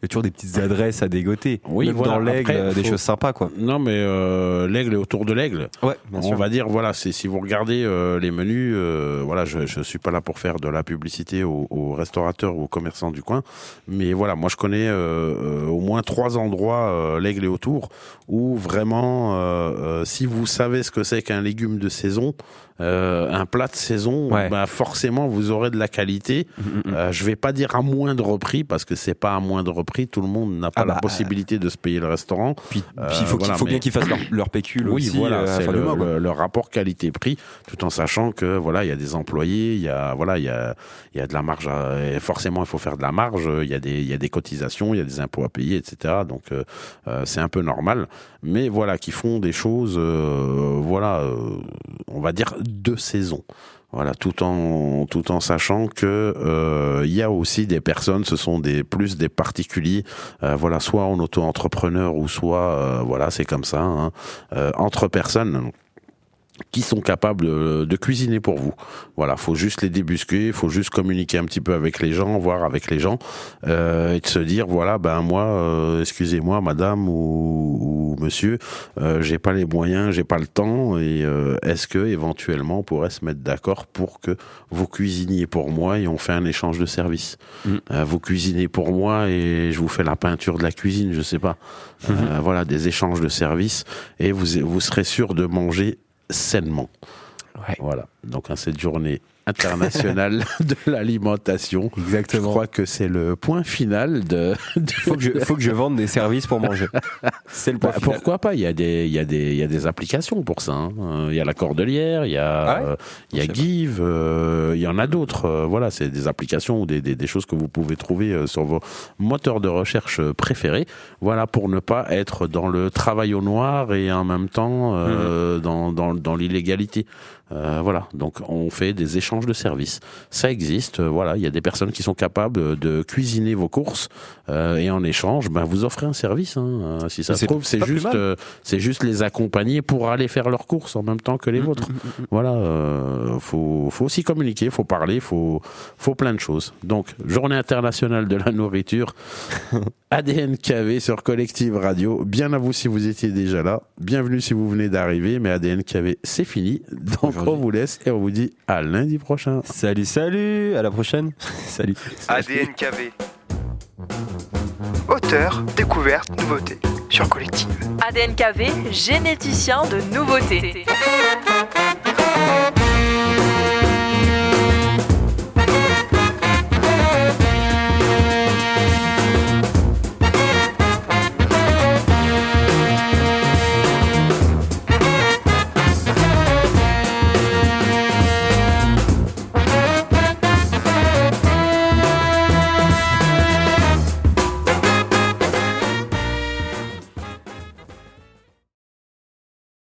il y a toujours des petites adresses à dégoter. Oui, Même voilà. dans l'aigle, Après, euh, des choses sympas quoi. Non, mais euh, l'aigle est autour de l'aigle. Ouais, bien On va dire voilà, c'est si vous regardez euh, les menus, euh, voilà, je je suis pas là pour faire de la publicité aux, aux restaurateurs ou aux commerçants du coin, mais voilà, moi je connais au moins trois endroits l'aigle et autour où vraiment, si vous savez ce que c'est qu'un légume de saison, euh, un plat de saison, Ouais. bah forcément vous aurez de la qualité. Euh, je vais pas dire à moindre prix parce que c'est pas à moindre prix, tout le monde n'a pas Ah la bah, possibilité de se payer le restaurant. Puis, Euh, puis il faut, mais- bien qu'ils fassent leur, leur pécule Oui, aussi. voilà, euh, c'est le, mois, le- le rapport qualité-prix, tout en sachant que voilà, il y a des employés, il y a voilà, il y a, il y a de la marge. à- et forcément, il faut faire de la marge. Il y a des, il y a des cotisations, il y a des impôts à payer, etc. Donc euh, c'est un peu normal. Mais voilà, qui font des choses, euh, voilà, euh, on va dire de saison. Voilà, tout en tout en sachant que euh, il y a aussi des personnes, ce sont des plus des particuliers, euh, voilà, soit en auto-entrepreneur ou soit euh, voilà, c'est comme ça, hein, entre personnes qui sont capables de, de cuisiner pour vous. Voilà, faut juste les débusquer, faut juste communiquer un petit peu avec les gens, voir avec les gens, euh, et de se dire voilà, ben moi, euh, excusez-moi, madame ou, ou monsieur, euh, j'ai pas les moyens, j'ai pas le temps, et euh, est-ce que éventuellement on pourrait se mettre d'accord pour que vous cuisiniez pour moi et on fait un échange de services? Mm. Euh, vous cuisinez pour moi et je vous fais la peinture de la cuisine, je sais pas. Euh, voilà, des échanges de services et vous vous serez sûr de manger sainement. Ouais. Voilà. Donc à cette journée internationale <laughs> de l'alimentation. Exactement. Je crois que c'est le point final de. de- Faut que je, faut que je vende des services pour manger. <laughs> C'est le point Bah, final. pourquoi pas? Il y a des, il y a des, il y a des applications pour ça. hein. Euh, Il y a la Cordelière, il y a, Ah ouais? euh, il y a. Give, euh, il y en a d'autres. Euh, voilà, c'est des applications ou des, des, des choses que vous pouvez trouver sur vos moteurs de recherche préférés. Voilà, pour ne pas être dans le travail au noir et en même temps euh, dans, dans, dans l'illégalité. Voilà, donc on fait des échanges de services. Ça existe. euh, voilà, il y a des personnes qui sont capables de cuisiner vos courses euh, et en échange, ben vous offrez un service. Hein, Euh, si ça se trouve, c'est juste, euh, c'est juste les accompagner pour aller faire leurs courses en même temps que les Mm, vôtres. Voilà, euh, faut, faut aussi communiquer, faut parler, faut, faut plein de choses. Donc, Journée internationale de la nourriture, <laughs> ADNKV sur Collective Radio. Bien à vous si vous étiez déjà là. Bienvenue si vous venez d'arriver, mais ADNKV c'est fini. Donc on vous laisse et on vous dit à lundi prochain. Salut, salut, à la prochaine. <laughs> salut. ADNKV. Auteur, découverte, nouveauté sur Collective. ADNKV, généticien de nouveautés.